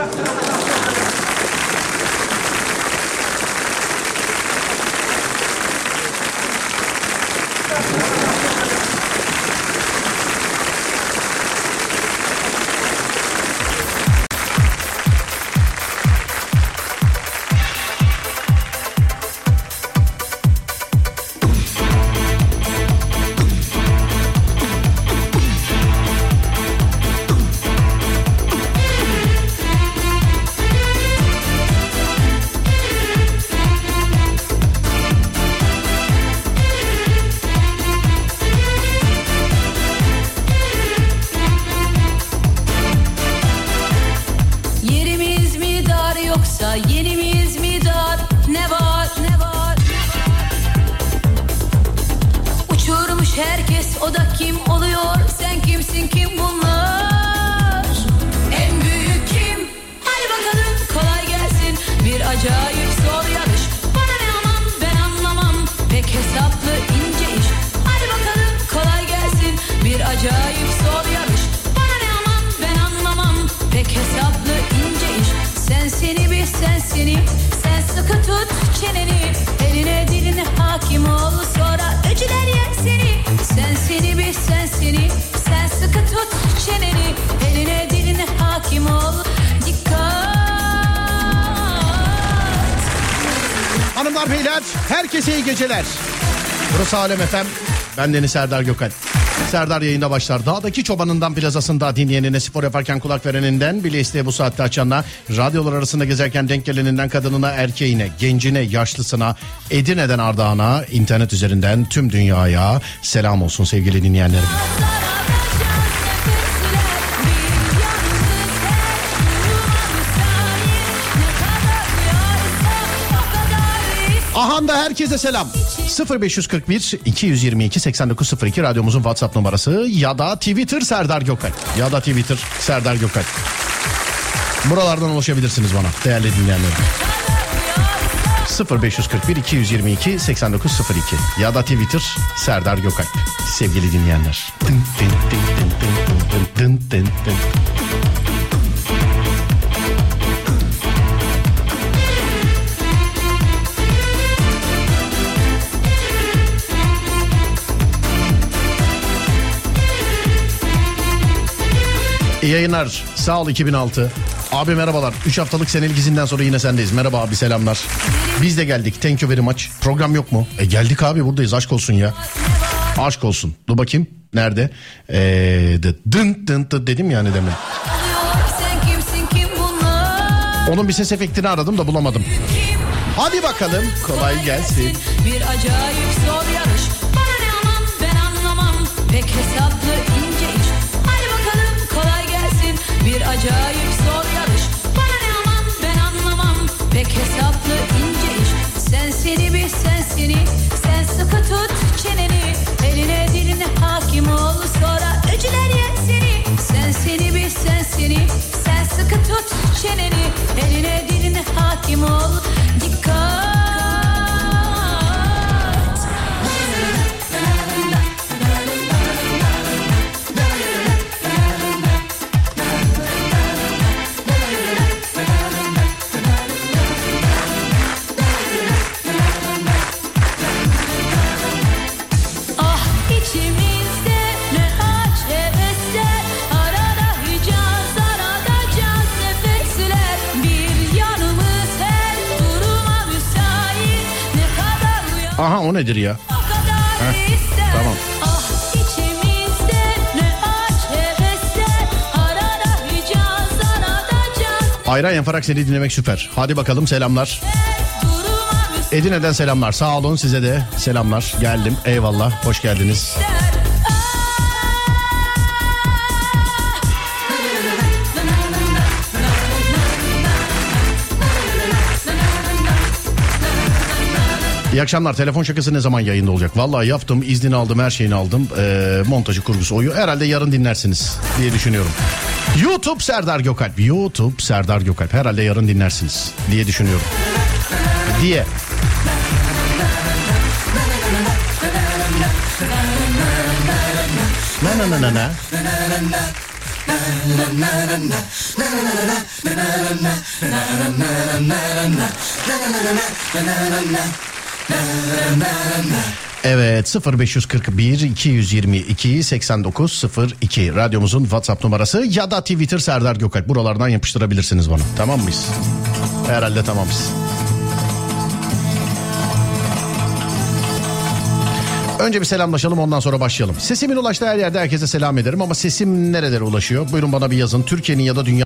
Obrigado. Alem Efem. Ben Deniz Serdar Gökal. Serdar yayında başlar. Dağdaki çobanından plazasında dinleyenine spor yaparken kulak vereninden bile isteye bu saatte açanına, radyolar arasında gezerken denk geleninden kadınına, erkeğine, gencine, yaşlısına, Edirne'den Ardahan'a, internet üzerinden tüm dünyaya selam olsun sevgili dinleyenlerim. Ahanda herkese selam. 0541 222 8902 radyomuzun WhatsApp numarası ya da Twitter Serdar Gökal. Ya da Twitter Serdar Gökal. Buralardan ulaşabilirsiniz bana değerli dinleyenlerim. 0541 222 8902 ya da Twitter Serdar Gökalp sevgili dinleyenler. Dın dın dın dın dın dın dın dın dın. İyi yayınlar. Sağ ol 2006. Abi merhabalar. 3 haftalık senelik izinden sonra yine sendeyiz. Merhaba abi selamlar. Biz de geldik. Thank you very much. Program yok mu? E geldik abi buradayız. Aşk olsun ya. Aşk olsun. Dur bakayım. Nerede? Ee, dın dın dın dedim yani demin. Onun bir ses efektini aradım da bulamadım. Hadi bakalım. Kolay gelsin. Bir acayip zor yarış. Bana ne aman ben anlamam. Pek hesaplı Bir acayip zor yarış. Bana ne aman ben anlamam. Pek hesaplı ince iş. Sen seni bir sen seni. Sen sıkı tut o nedir ya? Tamam. Ayran yaparak seni dinlemek süper. Hadi bakalım selamlar. Edine'den selamlar. Sağ olun size de selamlar. Geldim. Eyvallah. Hoş geldiniz. İster. İyi akşamlar. Telefon şakası ne zaman yayında olacak? Vallahi yaptım, iznini aldım, her şeyini aldım. Ee, montajı, kurgusu, oyu. Herhalde yarın dinlersiniz diye düşünüyorum. YouTube Serdar Gökalp. YouTube Serdar Gökalp. Herhalde yarın dinlersiniz diye düşünüyorum. Diye. Na na na na na. Evet 0541 222 8902 radyomuzun WhatsApp numarası ya da Twitter Serdar Gökalp buralardan yapıştırabilirsiniz bana. Tamam mıyız? Herhalde tamamız. Önce bir selamlaşalım ondan sonra başlayalım. Sesimin ulaştığı her yerde herkese selam ederim ama sesim nerelere ulaşıyor? Buyurun bana bir yazın. Türkiye'nin ya da dünya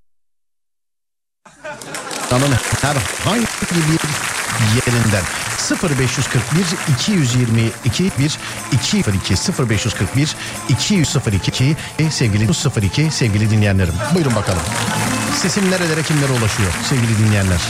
dünyanın herhangi bir yerinden 0541 222 1 202 0541 202 sevgili 02 sevgili dinleyenlerim. Buyurun bakalım. Sesim nerelere kimlere ulaşıyor sevgili dinleyenler?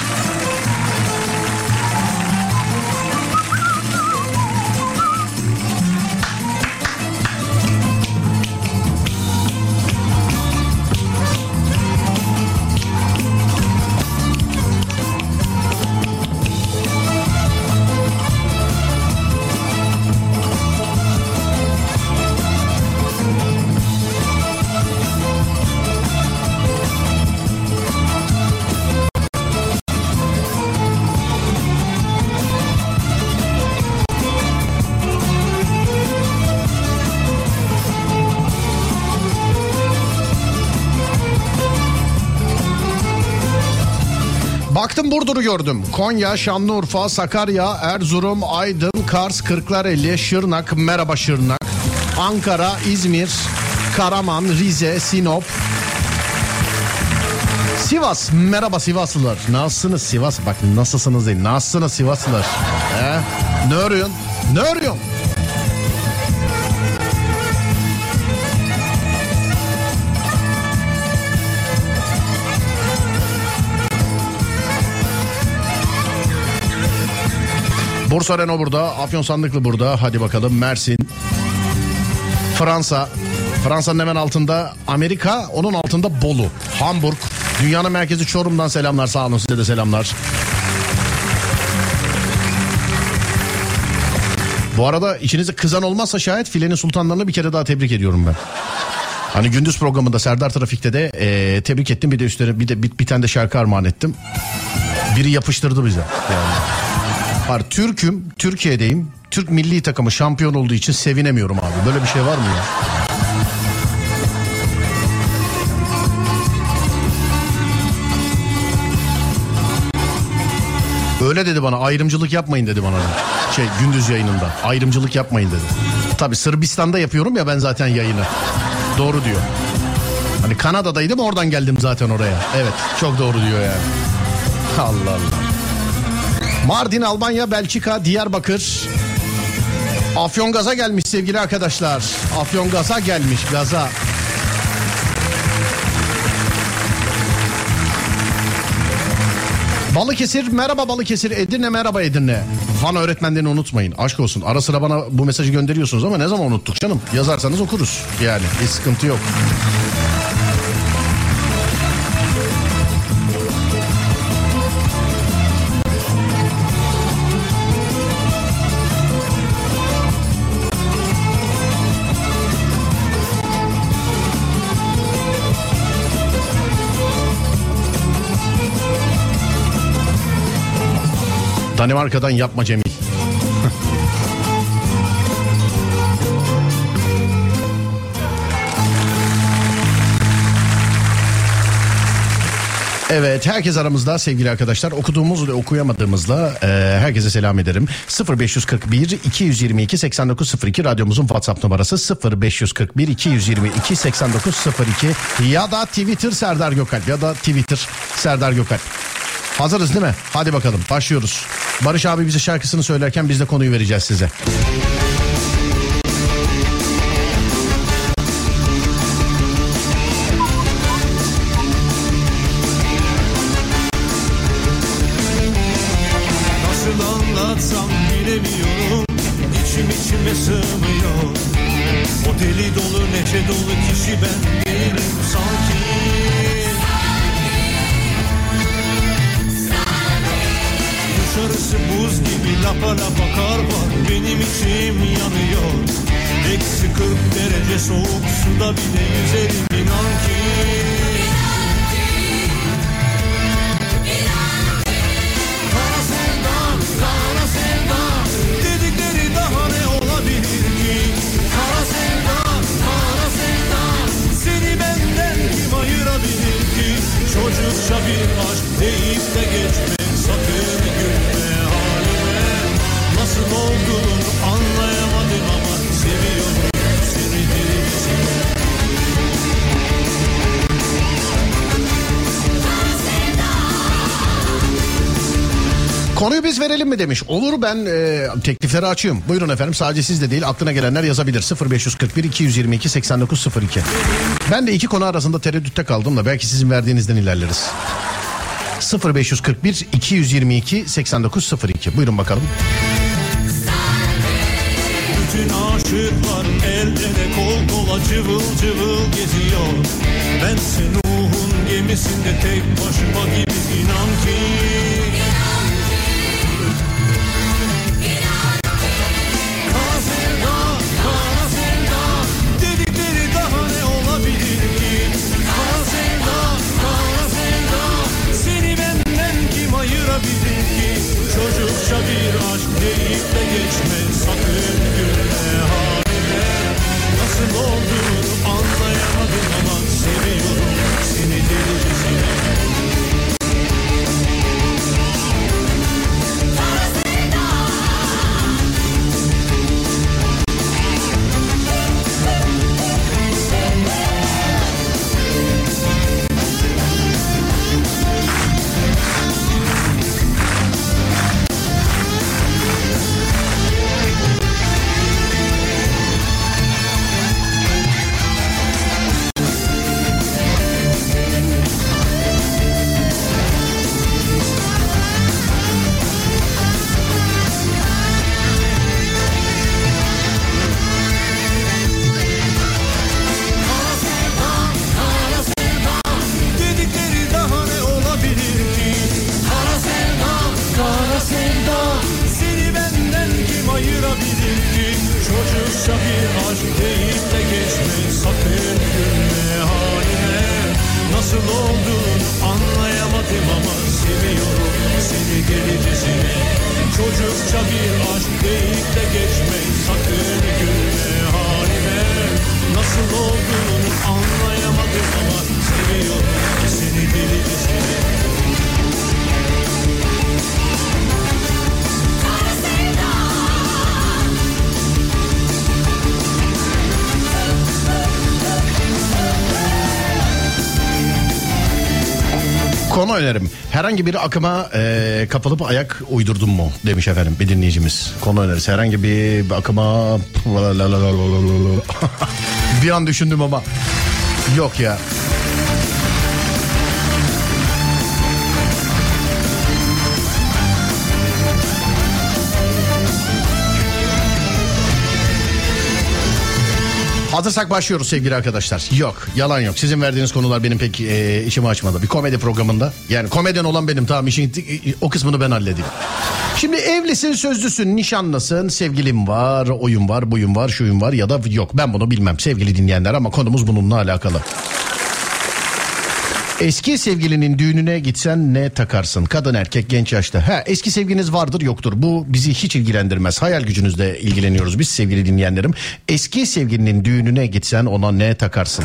Gördüm. Konya, Şanlıurfa, Sakarya, Erzurum, Aydın, Kars, Kırklareli, Şırnak, merhaba Şırnak. Ankara, İzmir, Karaman, Rize, Sinop. Sivas, merhaba Sivaslılar. Nasılsınız Sivas? Bak nasılsınız değil. Nasılsınız Sivaslılar? He? Ne arıyorsun? Ne arıyorsun? Bursa Renault burada, Afyon Sandıklı burada. Hadi bakalım Mersin. Fransa. Fransa'nın hemen altında Amerika, onun altında Bolu. Hamburg. Dünyanın merkezi Çorum'dan selamlar. Sağ olun size de selamlar. Bu arada içinizde kızan olmazsa şayet filenin sultanlarını bir kere daha tebrik ediyorum ben. Hani gündüz programında Serdar Trafik'te de e, tebrik ettim bir de üstüne bir de bir, bir tane de şarkı armağan ettim. Biri yapıştırdı bize. Yani. Var Türk'üm, Türkiye'deyim. Türk milli takımı şampiyon olduğu için sevinemiyorum abi. Böyle bir şey var mı ya? Öyle dedi bana ayrımcılık yapmayın dedi bana. Şey gündüz yayınında ayrımcılık yapmayın dedi. Tabi Sırbistan'da yapıyorum ya ben zaten yayını. Doğru diyor. Hani Kanada'daydım oradan geldim zaten oraya. Evet çok doğru diyor yani. Allah Allah. Mardin, Almanya, Belçika, Diyarbakır. Afyon gaza gelmiş sevgili arkadaşlar. Afyon gaza gelmiş gaza. Balıkesir merhaba Balıkesir Edirne merhaba Edirne. Van öğretmenlerini unutmayın aşk olsun. Ara sıra bana bu mesajı gönderiyorsunuz ama ne zaman unuttuk canım. Yazarsanız okuruz yani hiç sıkıntı yok. Danimarka'dan yapma Cemil. Evet herkes aramızda sevgili arkadaşlar okuduğumuz ve okuyamadığımızla e, herkese selam ederim. 0541 222 8902 radyomuzun WhatsApp numarası 0541 222 8902 ya da Twitter Serdar Gökalp ya da Twitter Serdar Gökalp. Hazırız değil mi? Hadi bakalım başlıyoruz. Barış abi bize şarkısını söylerken biz de konuyu vereceğiz size. Verelim mi demiş. Olur ben e, teklifleri açıyorum. Buyurun efendim sadece siz de değil aklına gelenler yazabilir. 0541 222 8902. Ben de iki konu arasında tereddütte kaldım da belki sizin verdiğinizden ilerleriz. 0541 222 8902. Buyurun bakalım. Bütün aşıklar el ele kol kola cıvıl cıvıl geziyor Bense Nuh'un gemisinde tek başıma gibi inan ki deyip de geçme Sakın gülme halime. Nasıl olduğunu anlayamadım ama Seviyorum seni delicesine Herhangi bir akıma e, kapılıp ayak uydurdun mu demiş efendim bir dinleyicimiz. Konu önerisi herhangi bir akıma bir an düşündüm ama yok ya. Hazırsak başlıyoruz sevgili arkadaşlar. Yok yalan yok. Sizin verdiğiniz konular benim pek e, içimi açmadı. Bir komedi programında. Yani komedyen olan benim tamam işin o kısmını ben halledeyim. Şimdi evlisin, sözlüsün, nişanlısın, sevgilim var, oyun var, buyun var, şuyun var ya da yok. Ben bunu bilmem sevgili dinleyenler ama konumuz bununla alakalı. Eski sevgilinin düğününe gitsen ne takarsın? Kadın erkek genç yaşta. Ha eski sevginiz vardır yoktur. Bu bizi hiç ilgilendirmez. Hayal gücünüzle ilgileniyoruz biz sevgili dinleyenlerim. Eski sevgilinin düğününe gitsen ona ne takarsın?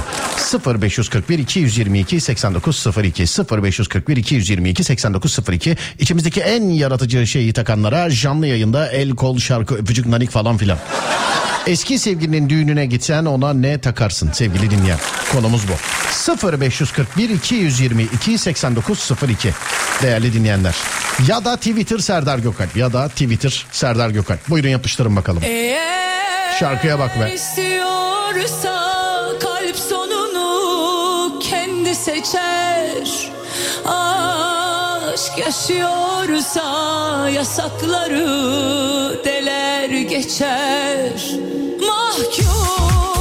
0541 222 8902 0541 222 8902 İçimizdeki en yaratıcı şeyi takanlara canlı yayında el kol şarkı öpücük nanik falan filan. Eski sevgilinin düğününe gitsen ona ne takarsın sevgili dinleyen? Konumuz bu. 0541 222 8902 değerli dinleyenler. Ya da Twitter Serdar Gökalp ya da Twitter Serdar Gökalp. Buyurun yapıştırın bakalım. Eğer Şarkıya bak be. istiyorsa kalp sonunu kendi seçer. Aşk yaşıyorsa yasakları deler geçer. Mahkum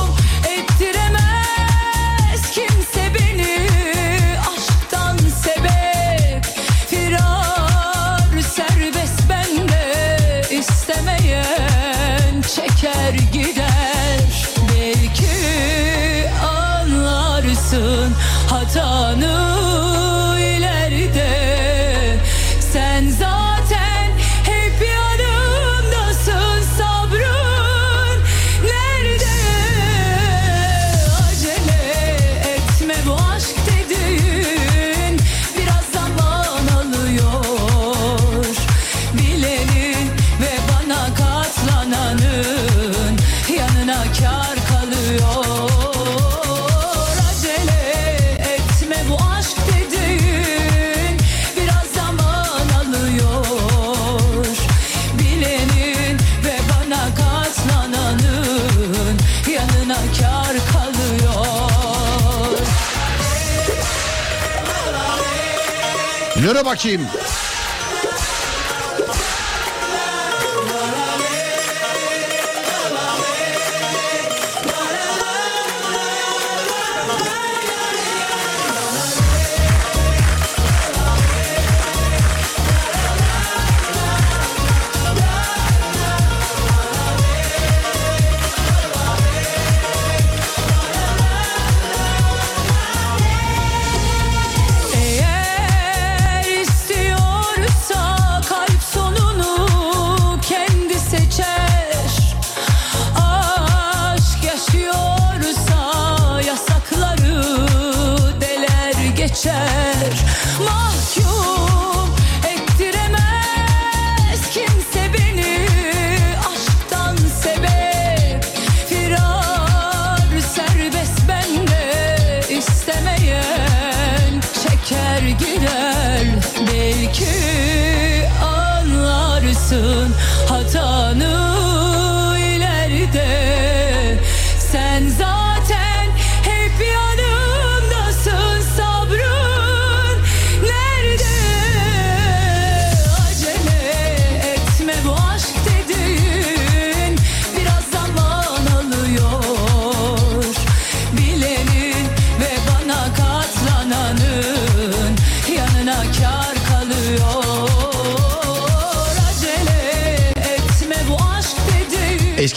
Yürü bakayım.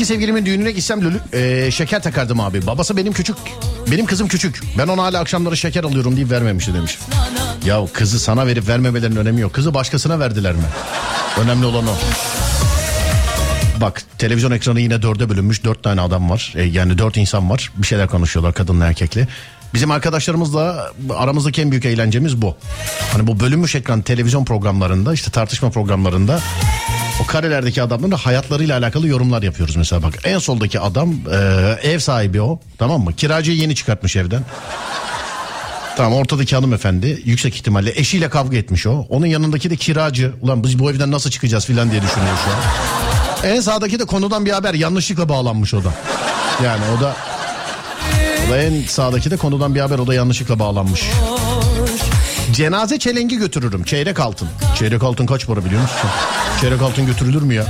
Sevgilimin düğününe gitsem lülü, e, şeker takardım abi. Babası benim küçük, benim kızım küçük. Ben ona hala akşamları şeker alıyorum deyip vermemişti demiş. Ya kızı sana verip vermemelerin önemi yok. Kızı başkasına verdiler mi? Önemli olan o. Bak televizyon ekranı yine dörde bölünmüş. Dört tane adam var. E, yani dört insan var. Bir şeyler konuşuyorlar kadınla erkekle. Bizim arkadaşlarımızla aramızdaki en büyük eğlencemiz bu. Hani bu bölünmüş ekran televizyon programlarında işte tartışma programlarında o karelerdeki adamların hayatlarıyla alakalı yorumlar yapıyoruz mesela bak. En soldaki adam e, ev sahibi o tamam mı? Kiracıyı yeni çıkartmış evden. Tamam ortadaki hanımefendi yüksek ihtimalle eşiyle kavga etmiş o. Onun yanındaki de kiracı. Ulan biz bu evden nasıl çıkacağız filan diye düşünüyor şu an. En sağdaki de konudan bir haber yanlışlıkla bağlanmış o da. Yani o da o da en sağdaki de konudan bir haber o da yanlışlıkla bağlanmış. Cenaze çelengi götürürüm. Çeyrek altın. Çeyrek altın kaç para biliyor musun? Çeyrek altın götürülür mü ya?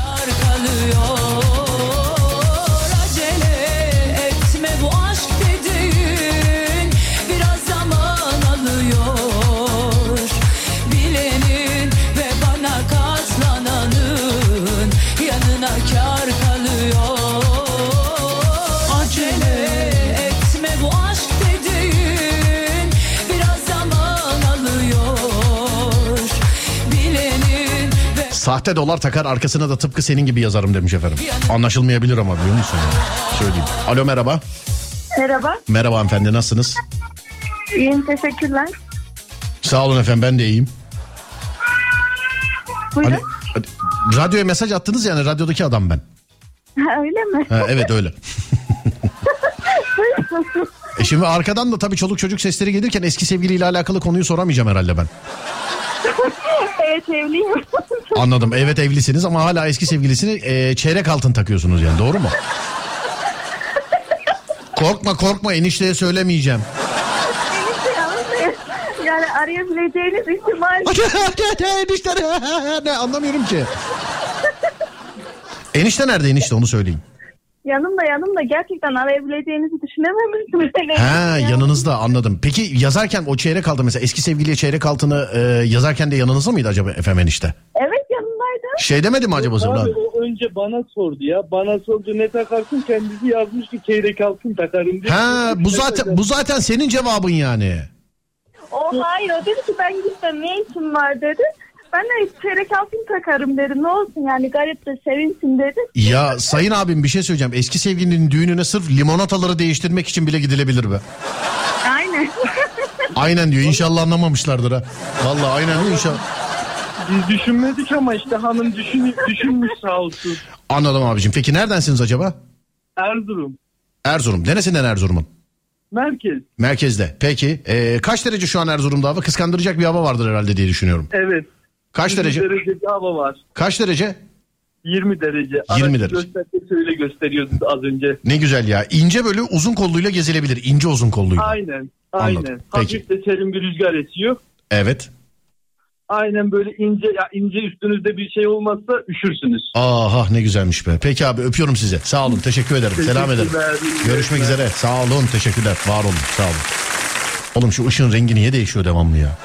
Sahte dolar takar arkasına da tıpkı senin gibi yazarım demiş efendim. Anlaşılmayabilir ama biliyor musun? Söyleyeyim. Alo merhaba. Merhaba. Merhaba hanımefendi nasılsınız? İyiyim teşekkürler. Sağ olun efendim ben de iyiyim. Buyurun. Hani, radyoya mesaj attınız yani radyodaki adam ben. Ha, öyle mi? Ha, evet öyle. E şimdi arkadan da tabii çoluk çocuk sesleri gelirken eski sevgiliyle alakalı konuyu soramayacağım herhalde ben. evet evliyim. Anladım. Evet evlisiniz ama hala eski sevgilisini e, çeyrek altın takıyorsunuz yani doğru mu? korkma korkma enişteye söylemeyeceğim. yani arayabileceğiniz ihtimal enişte ne anlamıyorum ki. Enişte nerede enişte onu söyleyin. Yanımda yanımda gerçekten arayabileceğinizi düşünememiştim. Ha ya. yanınızda anladım. Peki yazarken o çeyrek altın mesela eski sevgiliye çeyrek altını e, yazarken de yanınızda mıydı acaba efendim enişte? Evet yanımdaydı. Şey demedi mi acaba Abi Zırlan? o önce bana sordu ya. Bana sordu ne takarsın kendisi yazmış ki çeyrek altın takarım diye. Ha bu zaten bu zaten senin cevabın yani. O hayır o dedi ki ben gitmem ne işim var dedi. Ben de çeyrek altın takarım dedim. Ne olsun yani garip de sevinsin dedi. Ya sayın abim bir şey söyleyeceğim. Eski sevgilinin düğününe sırf limonataları değiştirmek için bile gidilebilir be. Aynen. Aynen diyor. İnşallah anlamamışlardır ha. Vallahi aynen diyor inşallah. Biz düşünmedik ama işte hanım düşün, düşünmüş sağ olsun. Anladım abicim. Peki neredensiniz acaba? Erzurum. Erzurum. Neresinden Erzurum'un? Merkez. Merkezde. Peki. Ee, kaç derece şu an Erzurum'da hava? Kıskandıracak bir hava vardır herhalde diye düşünüyorum. Evet. Kaç 20 derece? derece bir hava var. Kaç derece? 20 derece. 20 Aracı derece. Göstergesi öyle gösteriyordu az önce. Ne güzel ya. İnce böyle uzun kolluyla gezilebilir. İnce uzun kolluyla. Aynen. Aynen. Anladım. Peki. Hafif de serin bir rüzgar esiyor. Evet. Aynen böyle ince ya ince üstünüzde bir şey olmazsa üşürsünüz. Aha ne güzelmiş be. Peki abi öpüyorum sizi. Sağ olun. Teşekkür ederim. Selam ederim. Görüşmek üzere. Sağ olun. Teşekkürler. Var olun. Sağ olun. Oğlum şu ışığın rengi niye değişiyor devamlı ya?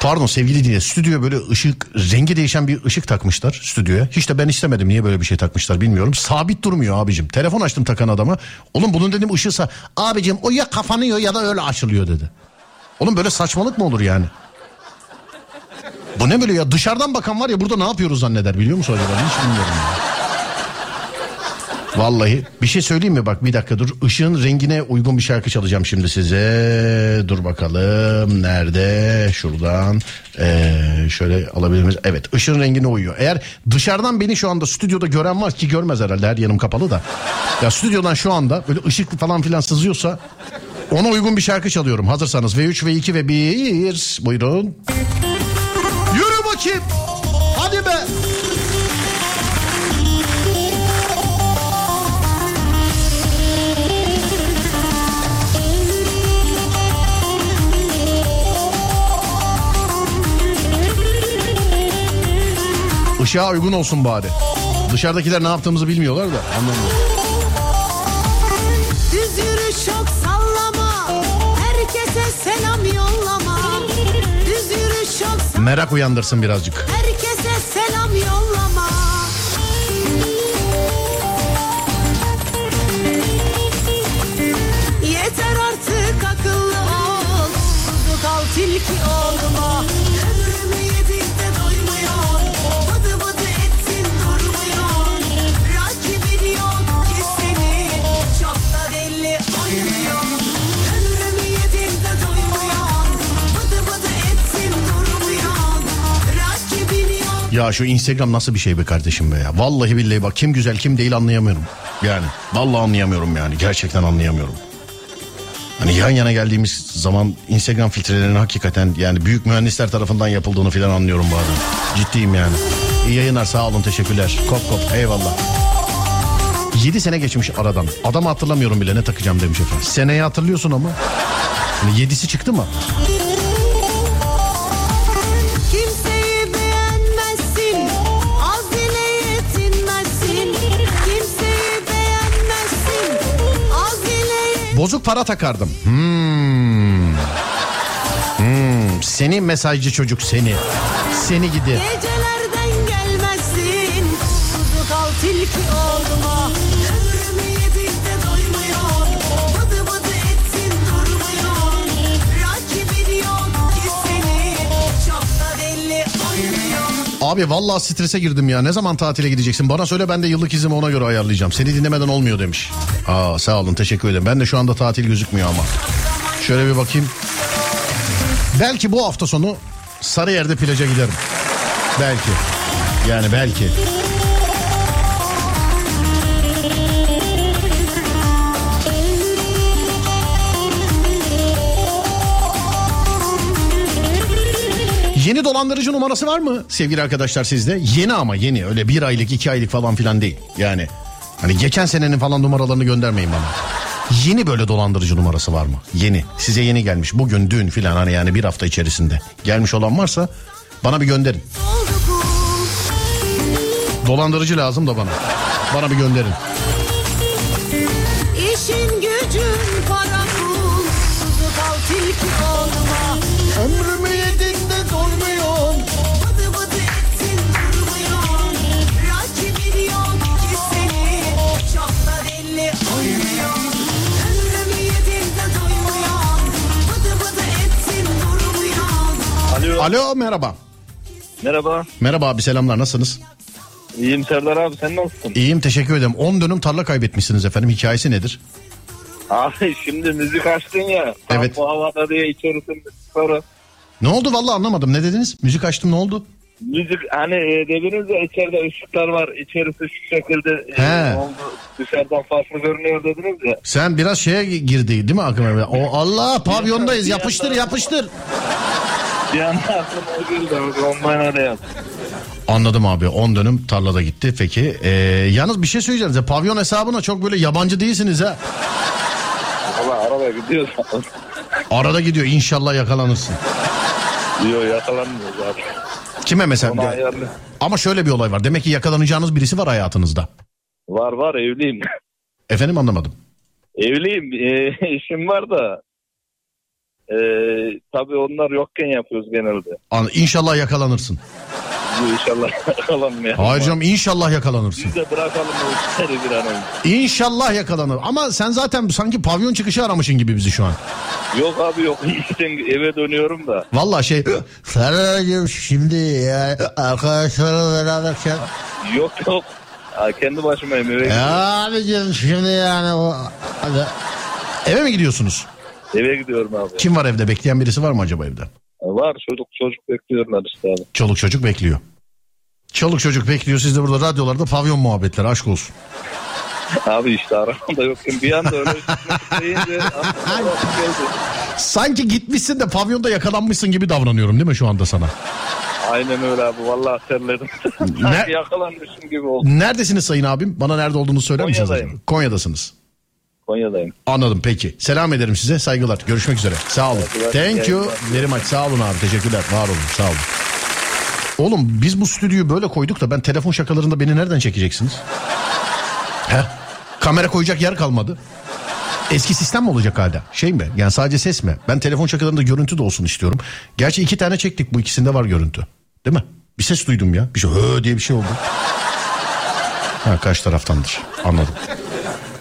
Pardon sevgili diye stüdyo böyle ışık rengi değişen bir ışık takmışlar stüdyoya. Hiç de ben istemedim niye böyle bir şey takmışlar bilmiyorum. Sabit durmuyor abicim. Telefon açtım takan adama. Oğlum bunun dedim ışığısa abicim o ya kapanıyor ya da öyle açılıyor dedi. Oğlum böyle saçmalık mı olur yani? Bu ne böyle ya dışarıdan bakan var ya burada ne yapıyoruz zanneder biliyor musun acaba? Hiç bilmiyorum ya. Vallahi bir şey söyleyeyim mi? Bak bir dakika dur. Işığın rengine uygun bir şarkı çalacağım şimdi size. Dur bakalım. Nerede? Şuradan. Ee, şöyle alabilir miyiz? Evet ışığın rengine uyuyor. Eğer dışarıdan beni şu anda stüdyoda gören var ki görmez herhalde. Her yanım kapalı da. Ya stüdyodan şu anda böyle ışık falan filan sızıyorsa ona uygun bir şarkı çalıyorum. Hazırsanız V3 V2 ve 1 buyurun. Yürü bakayım. Hadi be Işığa uygun olsun bari. Dışarıdakiler ne yaptığımızı bilmiyorlar da anlamıyorum. Düz yürü çok sallama Herkese selam yollama Düz yürü çok sallama Merak uyandırsın birazcık. Herkese Ya şu Instagram nasıl bir şey be kardeşim be ya. Vallahi billahi bak kim güzel kim değil anlayamıyorum. Yani vallahi anlayamıyorum yani. Gerçekten anlayamıyorum. Hani yan yana geldiğimiz zaman Instagram filtrelerinin hakikaten yani büyük mühendisler tarafından yapıldığını falan anlıyorum bazen. Ciddiyim yani. İyi yayınlar sağ olun teşekkürler. Kop kop eyvallah. 7 sene geçmiş aradan. Adamı hatırlamıyorum bile ne takacağım demiş efendim. Seneyi hatırlıyorsun ama. Hani 7'si çıktı mı? Bozuk para takardım. Hmm. Hmm. Seni mesajcı çocuk seni. Seni gidi. Gecelerden gelmezsin Kuzu kal tilki olma Abi vallahi strese girdim ya. Ne zaman tatile gideceksin? Bana söyle ben de yıllık izimi ona göre ayarlayacağım. Seni dinlemeden olmuyor demiş. Aa sağ olun teşekkür ederim. Ben de şu anda tatil gözükmüyor ama. Şöyle bir bakayım. Belki bu hafta sonu Sarıyer'de plaja giderim. Belki. Yani belki. Yeni dolandırıcı numarası var mı sevgili arkadaşlar sizde? Yeni ama yeni öyle bir aylık iki aylık falan filan değil. Yani hani geçen senenin falan numaralarını göndermeyin bana. Yeni böyle dolandırıcı numarası var mı? Yeni. Size yeni gelmiş. Bugün, dün filan hani yani bir hafta içerisinde. Gelmiş olan varsa bana bir gönderin. Dolandırıcı lazım da bana. Bana bir gönderin. Alo merhaba. Merhaba. Merhaba abi selamlar nasılsınız? İyiyim Serdar abi sen nasılsın? İyiyim teşekkür ederim. 10 dönüm tarla kaybetmişsiniz efendim. Hikayesi nedir? Abi şimdi müzik açtın ya. Evet. Bu havada diye içerisinde sonra. Ne oldu vallahi anlamadım. Ne dediniz? Müzik açtım ne oldu? Müzik hani e, dediniz ya içeride ışıklar var. İçerisi şu şekilde e, He. oldu. Dışarıdan farklı görünüyor dediniz ya. Sen biraz şeye girdi değil mi aklıma? O Allah pavyondayız yapıştır yapıştır. Bir anda aklıma o abi. Ondan yaptım. Anladım abi 10 dönüm tarlada gitti peki. Ee, yalnız bir şey söyleyeceğim size pavyon hesabına çok böyle yabancı değilsiniz ha. Valla araba gidiyor. Arada gidiyor inşallah yakalanırsın. Diyor yakalanmıyor zaten. Kime Ona mesela? ayarlı. Ama şöyle bir olay var. Demek ki yakalanacağınız birisi var hayatınızda. Var var evliyim. Efendim anlamadım. Evliyim. E, işim var da. E, tabii onlar yokken yapıyoruz genelde. An- İnşallah yakalanırsın. Bu inşallah yakalanmayalım. Hayır canım inşallah yakalanırsın. Biz de bırakalım o işleri bir an önce. İnşallah yakalanır. Ama sen zaten sanki pavyon çıkışı aramışın gibi bizi şu an. Yok abi yok. İşten eve dönüyorum da. Vallahi şey Serdar'cığım şimdi ya arkadaşlarla beraberken Yok yok. Ha, kendi başımayım eve, ya abicim şimdi yani o hadi. Eve mi gidiyorsunuz? Eve gidiyorum abi. Kim var evde? Bekleyen birisi var mı acaba evde? Var çocuk çocuk bekliyorlar işte abi. Çoluk çocuk bekliyor. Çoluk çocuk bekliyor. Siz de burada radyolarda pavyon muhabbetleri aşk olsun. Abi işte aramda yokken bir anda öyle deyince geldi. Sanki gitmişsin de pavyonda yakalanmışsın gibi davranıyorum değil mi şu anda sana? Aynen öyle abi vallahi terledim. Ne? Sanki yakalanmışım gibi oldu. Neredesiniz sayın abim? Bana nerede olduğunu söyler misiniz? Konya'dayım. acaba? Konya'dasınız. Konya'dayım. Anladım peki. Selam ederim size. Saygılar. Görüşmek üzere. Sağ olun. Thank you very much. Sağ olun abi. Teşekkürler. Var olun. Sağ olun. Oğlum biz bu stüdyoyu böyle koyduk da ben telefon şakalarında beni nereden çekeceksiniz? He? Kamera koyacak yer kalmadı. Eski sistem mi olacak hala? Şey mi? Yani sadece ses mi? Ben telefon şakalarında görüntü de olsun istiyorum. Gerçi iki tane çektik bu ikisinde var görüntü. Değil mi? Bir ses duydum ya. Bir şey hı diye bir şey oldu. Ha karşı taraftandır. Anladım.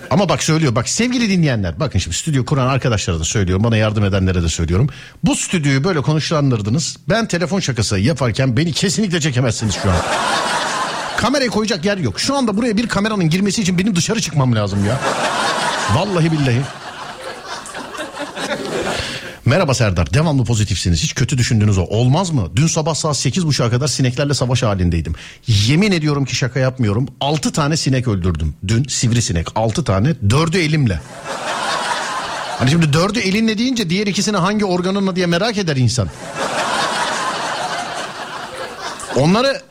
Ama bak söylüyor bak sevgili dinleyenler bakın şimdi stüdyo kuran arkadaşlara da söylüyorum bana yardım edenlere de söylüyorum. Bu stüdyoyu böyle konuşlandırdınız. Ben telefon şakası yaparken beni kesinlikle çekemezsiniz şu an. Kamerayı koyacak yer yok. Şu anda buraya bir kameranın girmesi için benim dışarı çıkmam lazım ya. Vallahi billahi. Merhaba Serdar. Devamlı pozitifsiniz. Hiç kötü düşündüğünüz o. Olmaz mı? Dün sabah saat 8.30'a kadar sineklerle savaş halindeydim. Yemin ediyorum ki şaka yapmıyorum. 6 tane sinek öldürdüm. Dün sivrisinek. 6 tane. 4'ü elimle. Hani şimdi dördü elinle deyince diğer ikisini hangi organınla diye merak eder insan. Onları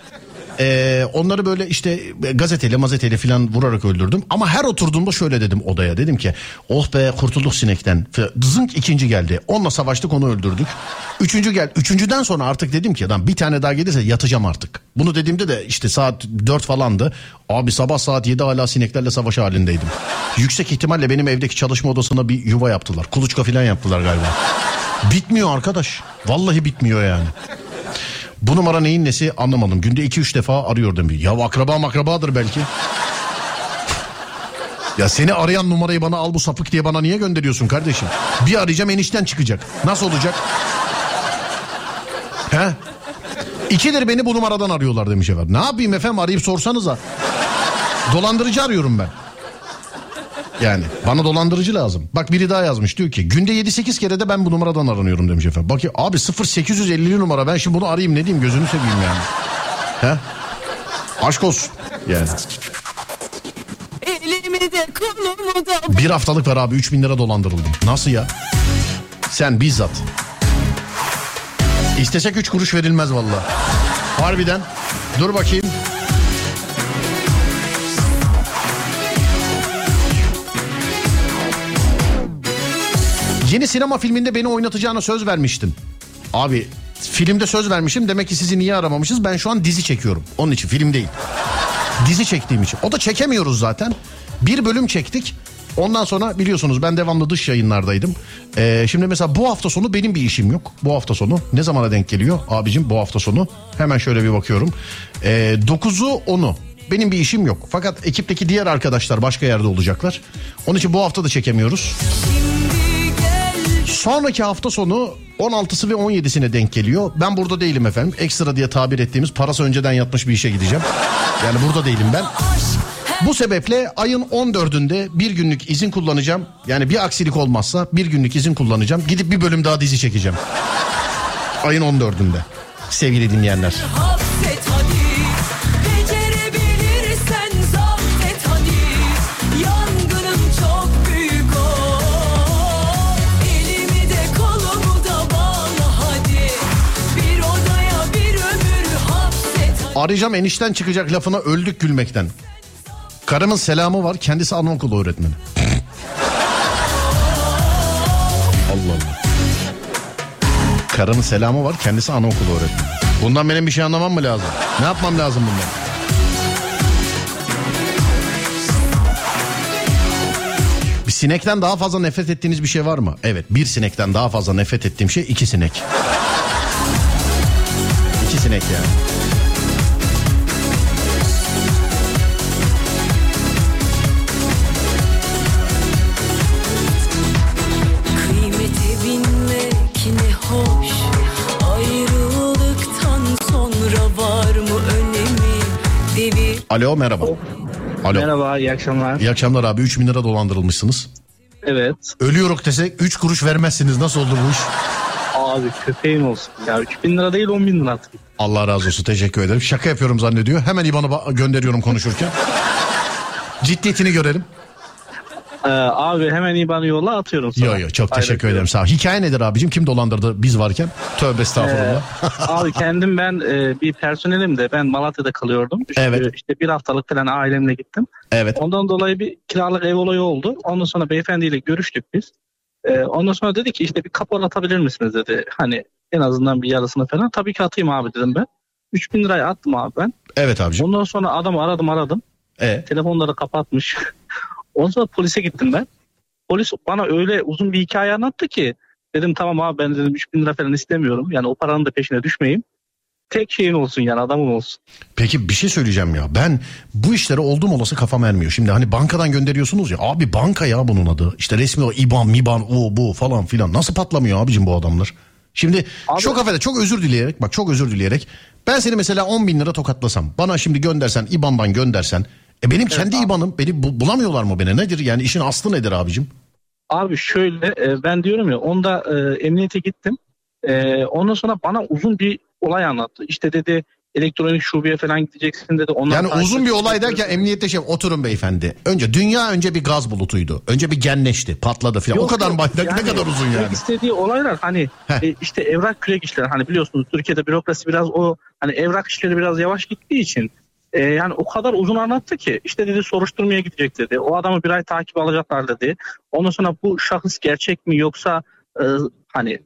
ee, onları böyle işte gazeteyle mazeteyle falan vurarak öldürdüm. Ama her oturduğumda şöyle dedim odaya. Dedim ki oh be kurtulduk sinekten. Zınk ikinci geldi. Onunla savaştık onu öldürdük. Üçüncü gel. Üçüncüden sonra artık dedim ki adam bir tane daha gelirse yatacağım artık. Bunu dediğimde de işte saat dört falandı. Abi sabah saat yedi hala sineklerle savaş halindeydim. Yüksek ihtimalle benim evdeki çalışma odasına bir yuva yaptılar. Kuluçka falan yaptılar galiba. Bitmiyor arkadaş. Vallahi bitmiyor yani. Bu numara neyin nesi anlamadım. Günde 2-3 defa arıyor demiş. Ya akraba makrabadır belki. Ya seni arayan numarayı bana al bu sapık diye bana niye gönderiyorsun kardeşim? Bir arayacağım enişten çıkacak. Nasıl olacak? He? İkidir beni bu numaradan arıyorlar demiş efendim. Ne yapayım efendim arayıp sorsanıza. Dolandırıcı arıyorum ben. Yani bana dolandırıcı lazım. Bak biri daha yazmış diyor ki günde 7-8 kere de ben bu numaradan aranıyorum demiş efendim. Bak ya, abi 0850 numara ben şimdi bunu arayayım ne diyeyim gözünü seveyim yani. He? Aşk olsun yani. Bir haftalık var abi 3000 lira dolandırıldım. Nasıl ya? Sen bizzat. İstesek 3 kuruş verilmez valla. Harbiden. Dur bakayım. Yeni sinema filminde beni oynatacağına söz vermiştin. Abi filmde söz vermişim demek ki sizi niye aramamışız? Ben şu an dizi çekiyorum. Onun için film değil. Dizi çektiğim için. O da çekemiyoruz zaten. Bir bölüm çektik. Ondan sonra biliyorsunuz ben devamlı dış yayınlardaydım. Ee, şimdi mesela bu hafta sonu benim bir işim yok. Bu hafta sonu ne zamana denk geliyor abicim bu hafta sonu? Hemen şöyle bir bakıyorum. Ee, 9'u 10'u benim bir işim yok. Fakat ekipteki diğer arkadaşlar başka yerde olacaklar. Onun için bu hafta da çekemiyoruz. Sonraki hafta sonu 16'sı ve 17'sine denk geliyor. Ben burada değilim efendim. Ekstra diye tabir ettiğimiz parası önceden yatmış bir işe gideceğim. Yani burada değilim ben. Bu sebeple ayın 14'ünde bir günlük izin kullanacağım. Yani bir aksilik olmazsa bir günlük izin kullanacağım. Gidip bir bölüm daha dizi çekeceğim. Ayın 14'ünde. Sevgili dinleyenler. Arayacağım enişten çıkacak lafına öldük gülmekten. Karımın selamı var kendisi anaokulu öğretmeni. Allah Allah. Karımın selamı var kendisi anaokulu öğretmeni. Bundan benim bir şey anlamam mı lazım? Ne yapmam lazım bundan? Bir sinekten daha fazla nefret ettiğiniz bir şey var mı? Evet bir sinekten daha fazla nefret ettiğim şey iki sinek. İki sinek yani. Alo merhaba. Alo. Merhaba, iyi akşamlar. İyi akşamlar abi 3 bin lira dolandırılmışsınız. Evet. Ölüyoruz desek 3 kuruş vermezsiniz nasıl olur bu iş? Abi köpeğin olsun. Ya 3000 lira değil 10 bin lira atayım. Allah razı olsun teşekkür ederim. Şaka yapıyorum zannediyor. Hemen IBAN'ı ba- gönderiyorum konuşurken. Ciddiyetini görelim. Ee, abi hemen IBAN'ı yolla atıyorum sana. Yo yo çok teşekkür ederim sağ ol. Hikaye nedir abicim? Kim dolandırdı biz varken? Tövbe estağfurullah. Abi kendim ben e, bir personelim de ben Malatya'da kalıyordum. İşte, Evet. işte bir haftalık falan ailemle gittim. evet. Ondan dolayı bir kiralık ev olayı oldu. Ondan sonra beyefendiyle görüştük biz. Ee, ondan sonra dedi ki işte bir kapora atabilir misiniz dedi. Hani en azından bir yarısını falan. Tabii ki atayım abi dedim ben. 3000 liraya attım abi ben. Evet abicim. Ondan sonra adamı aradım aradım. E, telefonları kapatmış. Ondan sonra polise gittim ben. Polis bana öyle uzun bir hikaye anlattı ki dedim tamam abi ben dedim 3000 lira falan istemiyorum. Yani o paranın da peşine düşmeyeyim. Tek şeyin olsun yani adamın olsun. peki bir şey söyleyeceğim ya. Ben bu işlere oldum olası kafam ermiyor. Şimdi hani bankadan gönderiyorsunuz ya. Abi banka ya bunun adı. İşte resmi o IBAN, MIBAN, o bu falan filan. Nasıl patlamıyor abicim bu adamlar? Şimdi Abi- çok affedersin çok özür dileyerek bak çok özür dileyerek ben seni mesela 10 bin lira tokatlasam bana şimdi göndersen IBAN'dan göndersen e benim kendi IBAN'ım beni bu- bulamıyorlar mı beni nedir yani işin aslı nedir abicim? Abi şöyle e, ben diyorum ya onda e, emniyete gittim. E, ondan sonra bana uzun bir olay anlattı. İşte dedi elektronik şubeye falan gideceksin dedi. Ondan Yani uzun bir olay derken emniyette şey oturun beyefendi. Önce dünya önce bir gaz bulutuydu. Önce bir genleşti patladı filan. O kadar yok. bay- ne- Yani kadar uzun yani. istediği olaylar hani Heh. e, işte evrak kürek işleri hani biliyorsunuz Türkiye'de bürokrasi biraz o hani evrak işleri biraz yavaş gittiği için e, yani o kadar uzun anlattı ki işte dedi soruşturmaya gidecek dedi. O adamı bir ay takip alacaklar dedi. Ondan sonra bu şahıs gerçek mi yoksa e, hani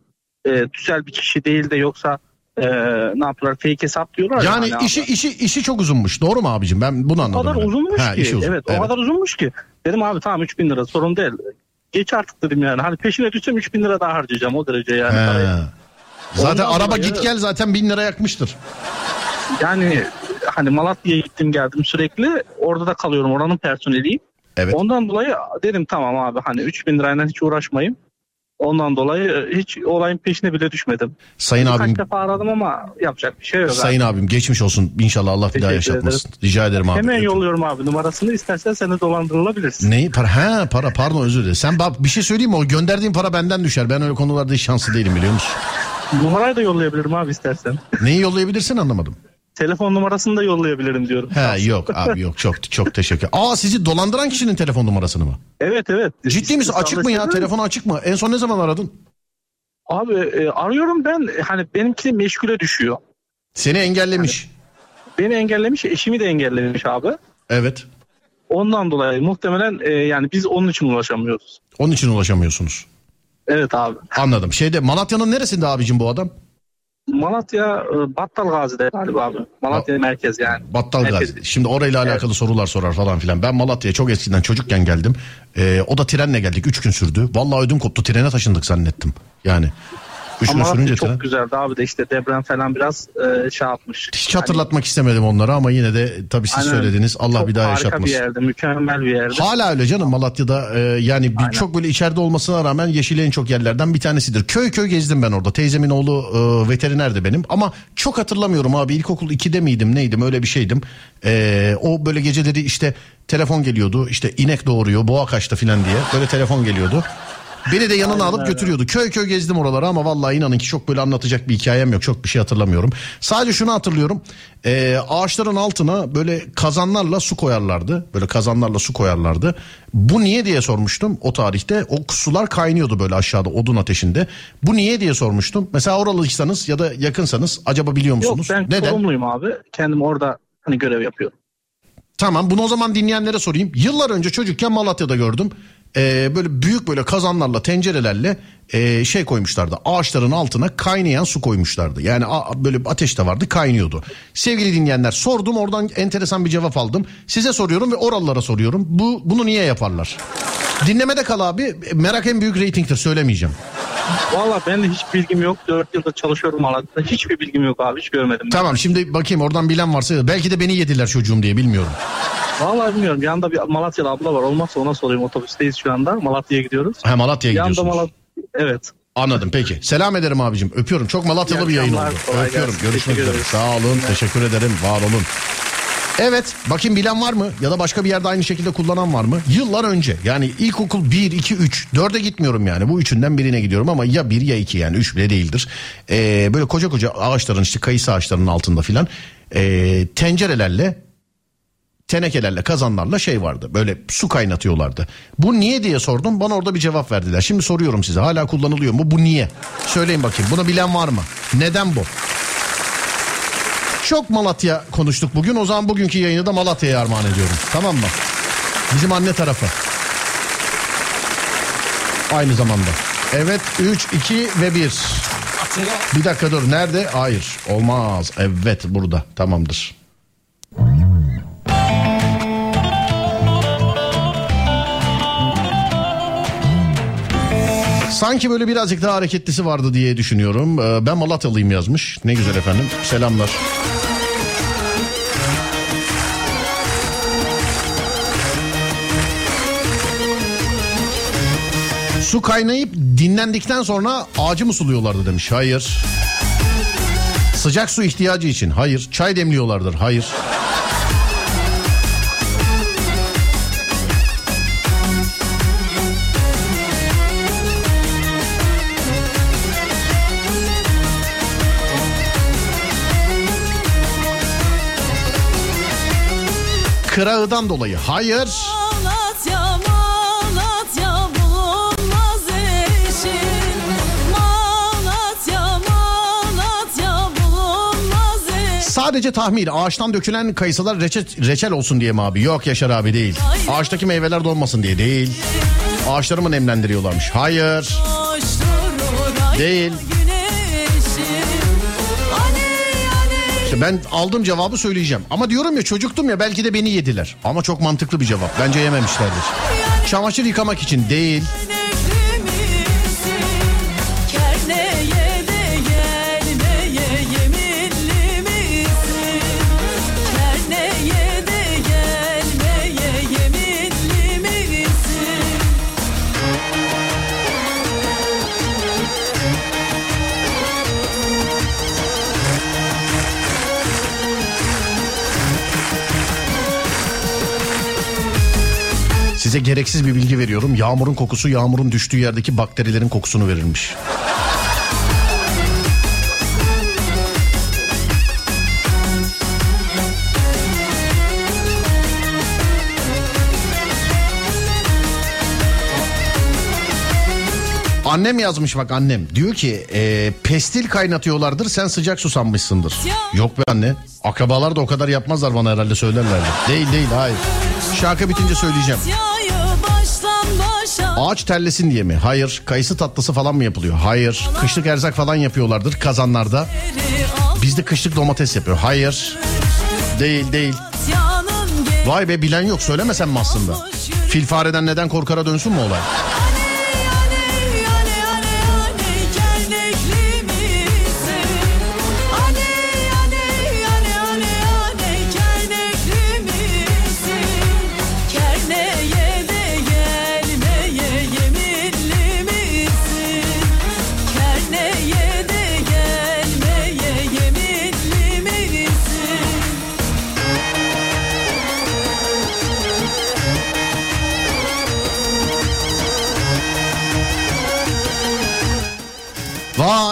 e, tüzel bir kişi değil de yoksa e, ne yaptılar fake hesap diyorlar. ya Yani hani işi abi. işi işi çok uzunmuş. Doğru mu abicim? Ben bunu o anladım. kadar ben. uzunmuş Ha, ki. uzun. Evet, o kadar uzunmuş ki. Dedim abi tamam 3000 lira sorun değil. Geç artık dedim yani. Hani peşine düşsem 3000 lira daha harcayacağım o derece yani. parayı. He. Zaten Ondan araba dolayı- git gel zaten bin lira yakmıştır. Yani hani Malatya'ya gittim geldim sürekli. Orada da kalıyorum. Oranın personeliyim. Evet. Ondan dolayı dedim tamam abi hani 3000 lirayla hiç uğraşmayayım. Ondan dolayı e, hiç olayın peşine bile düşmedim. Sayın Kaç abim defa aradım ama yapacak bir şey yok. Sayın abim geçmiş olsun. İnşallah Allah bir daha yaşatmasın. Rica ederim abi. Hemen Öpüyorum. yolluyorum abi numarasını. İstersen seni dolandırılabilirsin. Neyi? Para, he para pardon özür dilerim. Sen bak bir şey söyleyeyim mi? O gönderdiğin para benden düşer. Ben öyle konularda hiç şanslı değilim biliyor musun? Numarayı da yollayabilirim abi istersen. Neyi yollayabilirsin anlamadım. Telefon numarasını da yollayabilirim diyorum. He yok abi yok çok çok teşekkür. Aa sizi dolandıran kişinin telefon numarasını mı? Evet evet. Ciddi misin? Açık mı ya? Telefonu açık mı? En son ne zaman aradın? Abi e, arıyorum ben hani benimki meşgule düşüyor. Seni engellemiş. Beni engellemiş eşimi de engellemiş abi. Evet. Ondan dolayı muhtemelen e, yani biz onun için ulaşamıyoruz. Onun için ulaşamıyorsunuz. Evet abi. Anladım. Şeyde Malatya'nın neresinde abicim bu adam? Malatya e, Battal Gazi'de galiba abi. Malatya merkez yani. Battal Merkez. Gazi. Şimdi orayla alakalı sorular sorar falan filan. Ben Malatya'ya çok eskiden çocukken geldim. Ee, o da trenle geldik. Üç gün sürdü. Vallahi ödüm koptu. Trene taşındık zannettim. Yani. Üstüne Ama sürünce çok tren. güzeldi abi de işte deprem falan biraz e, şey yapmış. Hiç hatırlatmak istemedim onları ama yine de tabii siz Aynen. söylediniz. Allah Çok bir daha harika yaşatmasın. bir yerdi, mükemmel bir yerdi. Hala öyle canım Malatya'da e, yani bir, çok böyle içeride olmasına rağmen yeşil en çok yerlerden bir tanesidir. Köy köy gezdim ben orada. Teyzemin oğlu e, veterinerdi benim ama çok hatırlamıyorum abi ilkokul 2'de miydim neydim öyle bir şeydim. E, o böyle geceleri işte telefon geliyordu işte inek doğuruyor boğa kaçtı filan diye böyle telefon geliyordu. Beni de yanına alıp götürüyordu. Köy köy gezdim oraları ama vallahi inanın ki çok böyle anlatacak bir hikayem yok. Çok bir şey hatırlamıyorum. Sadece şunu hatırlıyorum. Ee, ağaçların altına böyle kazanlarla su koyarlardı. Böyle kazanlarla su koyarlardı. Bu niye diye sormuştum o tarihte. O sular kaynıyordu böyle aşağıda odun ateşinde. Bu niye diye sormuştum. Mesela oralıysanız ya da yakınsanız acaba biliyor Yok musunuz? ben Neden? sorumluyum abi. Kendim orada hani görev yapıyorum. Tamam bunu o zaman dinleyenlere sorayım. Yıllar önce çocukken Malatya'da gördüm. Ee, böyle büyük böyle kazanlarla tencerelerle e, şey koymuşlardı. Ağaçların altına kaynayan su koymuşlardı. Yani a- böyle ateş de vardı kaynıyordu. Sevgili dinleyenler sordum oradan enteresan bir cevap aldım. Size soruyorum ve oralılara soruyorum. Bu Bunu niye yaparlar? Dinlemede kal abi. Merak en büyük reytingtir söylemeyeceğim. Valla ben de hiç bilgim yok. 4 yıldır çalışıyorum Malatya'da. Hiçbir bilgim yok abi. Hiç görmedim. Tamam şimdi bakayım oradan bilen varsa belki de beni yediler çocuğum diye bilmiyorum. Valla bilmiyorum. Yanında bir Malatyalı abla var. Olmazsa ona sorayım. Otobüsteyiz şu anda. Malatya'ya gidiyoruz. Ha Malatya'ya Yanında gidiyorsunuz. Malatya. Evet. Anladım peki. Selam ederim abicim. Öpüyorum. Çok Malatyalı İyi bir yayın oldu. Öpüyorum. gelsin. Görüşmek Teşekkür üzere. Sağ olun. Teşekkür ederim. Var olun. Evet. Bakayım bilen var mı? Ya da başka bir yerde aynı şekilde kullanan var mı? Yıllar önce. Yani ilkokul 1, 2, 3. 4'e gitmiyorum yani. Bu üçünden birine gidiyorum ama ya 1 ya 2 yani. 3 bile değildir. Ee, böyle koca koca ağaçların işte kayısı ağaçlarının altında filan. ee, tencerelerle tenekelerle kazanlarla şey vardı böyle su kaynatıyorlardı. Bu niye diye sordum bana orada bir cevap verdiler. Şimdi soruyorum size hala kullanılıyor mu bu niye? Söyleyin bakayım bunu bilen var mı? Neden bu? Çok Malatya konuştuk bugün o zaman bugünkü yayını da Malatya'ya armağan ediyorum tamam mı? Bizim anne tarafı. Aynı zamanda. Evet 3, 2 ve 1. Bir dakika dur nerede? Hayır olmaz. Evet burada tamamdır. Sanki böyle birazcık daha hareketlisi vardı diye düşünüyorum. Ee, Ben Malatyalıyım yazmış. Ne güzel efendim. Selamlar. Su kaynayıp dinlendikten sonra ağacı mı suluyorlardı demiş. Hayır. Sıcak su ihtiyacı için. Hayır. Çay demliyorlardır. Hayır. Kırağıdan dolayı. Hayır. Malatya, Malatya. Sadece tahmin ağaçtan dökülen kayısılar reçel, reçel olsun diye mi abi? Yok Yaşar abi değil. Ağaçtaki meyveler donmasın diye değil. Ağaçları mı nemlendiriyorlarmış? Hayır. Değil. Ben aldığım cevabı söyleyeceğim. Ama diyorum ya çocuktum ya belki de beni yediler. Ama çok mantıklı bir cevap. Bence yememişlerdir. Çamaşır yıkamak için değil. Size gereksiz bir bilgi veriyorum. Yağmurun kokusu yağmurun düştüğü yerdeki bakterilerin kokusunu verirmiş. Annem yazmış bak annem. Diyor ki e, pestil kaynatıyorlardır sen sıcak susanmışsındır. Yok be anne. Akrabalar da o kadar yapmazlar bana herhalde söylerler. Değil değil hayır. Şarkı bitince söyleyeceğim. Ağaç terlesin diye mi? Hayır. Kayısı tatlısı falan mı yapılıyor? Hayır. Kışlık erzak falan yapıyorlardır kazanlarda. Bizde kışlık domates yapıyor. Hayır. Değil değil. Vay be bilen yok söylemesem mi aslında? Fil fareden neden korkara dönsün mü olay?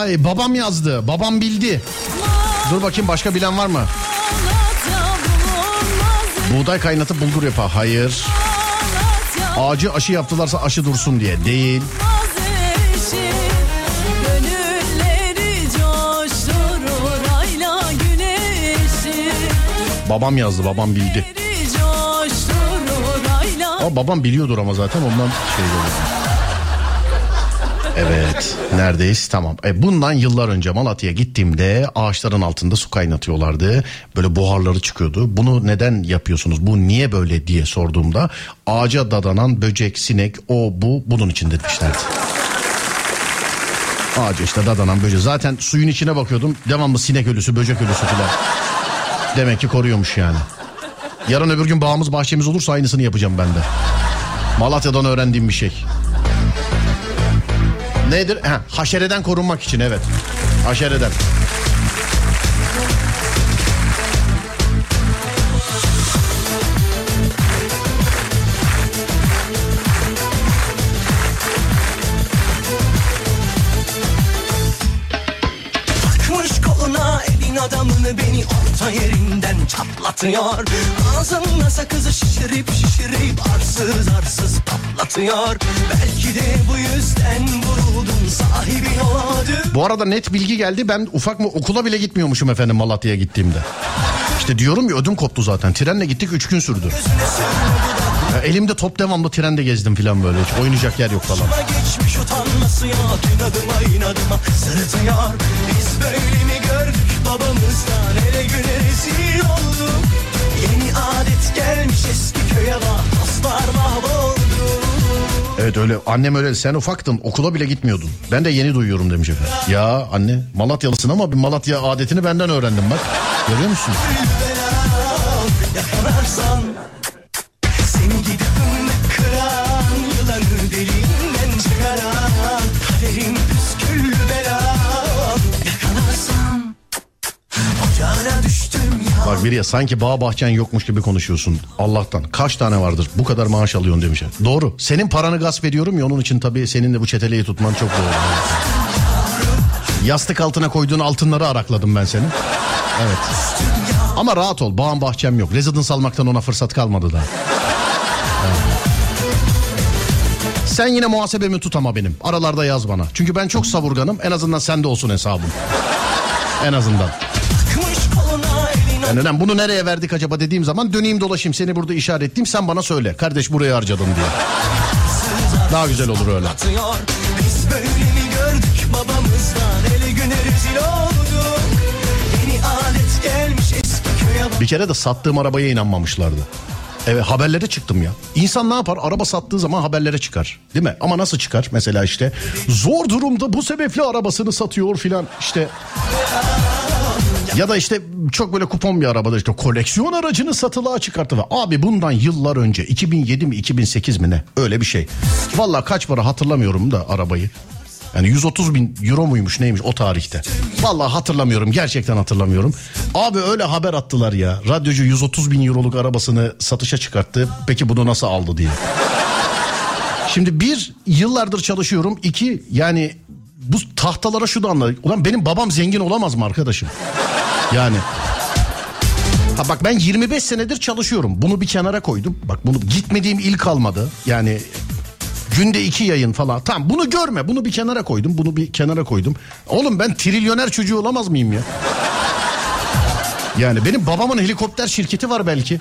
Vay babam yazdı. Babam bildi. Dur bakayım başka bilen var mı? Buğday kaynatıp bulgur yapar. Hayır. Ağacı aşı yaptılarsa aşı dursun diye. Değil. Babam yazdı. Babam bildi. Ama babam biliyordur ama zaten ondan şey oluyor. Evet neredeyiz tamam. E, bundan yıllar önce Malatya'ya gittiğimde ağaçların altında su kaynatıyorlardı. Böyle buharları çıkıyordu. Bunu neden yapıyorsunuz bu niye böyle diye sorduğumda ağaca dadanan böcek sinek o bu bunun için demişlerdi. Ağaca işte dadanan böcek. Zaten suyun içine bakıyordum devamlı sinek ölüsü böcek ölüsü falan. Demek ki koruyormuş yani. Yarın öbür gün bağımız bahçemiz olursa aynısını yapacağım ben de. Malatya'dan öğrendiğim bir şey. Nedir? Ha, haşereden korunmak için evet. Haşereden. Takmış koluna elin adamını beni orta yerinden çatlatıyor Ağzımda sakızı şişirip şişirip arsız arsız patlatıyor Belki de bu yüzden vuruldum sahibin olamadın Bu arada net bilgi geldi. Ben ufak mı okula bile gitmiyormuşum efendim Malatya'ya gittiğimde. İşte diyorum ya ödüm koptu zaten. Trenle gittik 3 gün sürdü. Ya elimde top devamlı trende gezdim falan böyle. Hiç oynayacak yer yok falan. Geçmiş utanması yok inadıma inadıma sırıtıyor Biz böyle mi gördük babamızdan güne rezil olduk Yeni adet gelmiş eski köye bak dostlar mahvoldu Evet öyle annem öyle sen ufaktın okula bile gitmiyordun. Ben de yeni duyuyorum demiş efendim. Ya anne Malatyalısın ama bir Malatya adetini benden öğrendim bak. Görüyor musun? Yakalarsan Bak biri ya sanki bağ bahçen yokmuş gibi konuşuyorsun. Allah'tan kaç tane vardır bu kadar maaş alıyorsun demiş. Doğru. Senin paranı gasp ediyorum ya onun için tabii senin de bu çeteleyi tutman çok doğru. Yastık altına koyduğun altınları arakladım ben senin. Evet. Ama rahat ol bağım bahçem yok. Residence almaktan ona fırsat kalmadı da. Sen yine muhasebemi tut ama benim. Aralarda yaz bana. Çünkü ben çok savurganım. En azından sende olsun hesabım. En azından. Yani lan bunu nereye verdik acaba dediğim zaman döneyim dolaşayım seni burada işaretleyeyim sen bana söyle. Kardeş buraya harcadım diye. Daha güzel olur öyle. Biz böyle mi gördük babamızdan Ele güne rezil olduk Yeni adet gelmiş eski köye Bir kere de sattığım arabaya inanmamışlardı. Evet haberlere çıktım ya. İnsan ne yapar? Araba sattığı zaman haberlere çıkar. Değil mi? Ama nasıl çıkar? Mesela işte zor durumda bu sebeple arabasını satıyor filan. İşte ya da işte çok böyle kupon bir arabada işte koleksiyon aracını satılığa çıkarttı abi bundan yıllar önce 2007 mi 2008 mi ne öyle bir şey. Valla kaç para hatırlamıyorum da arabayı. Yani 130 bin euro muymuş neymiş o tarihte. Vallahi hatırlamıyorum gerçekten hatırlamıyorum. Abi öyle haber attılar ya. Radyocu 130 bin euroluk arabasını satışa çıkarttı. Peki bunu nasıl aldı diye. Şimdi bir yıllardır çalışıyorum. İki yani bu tahtalara şu da anla. Ulan benim babam zengin olamaz mı arkadaşım? Yani. Ha bak ben 25 senedir çalışıyorum. Bunu bir kenara koydum. Bak bunu gitmediğim il kalmadı. Yani günde iki yayın falan. Tamam bunu görme. Bunu bir kenara koydum. Bunu bir kenara koydum. Oğlum ben trilyoner çocuğu olamaz mıyım ya? Yani benim babamın helikopter şirketi var belki.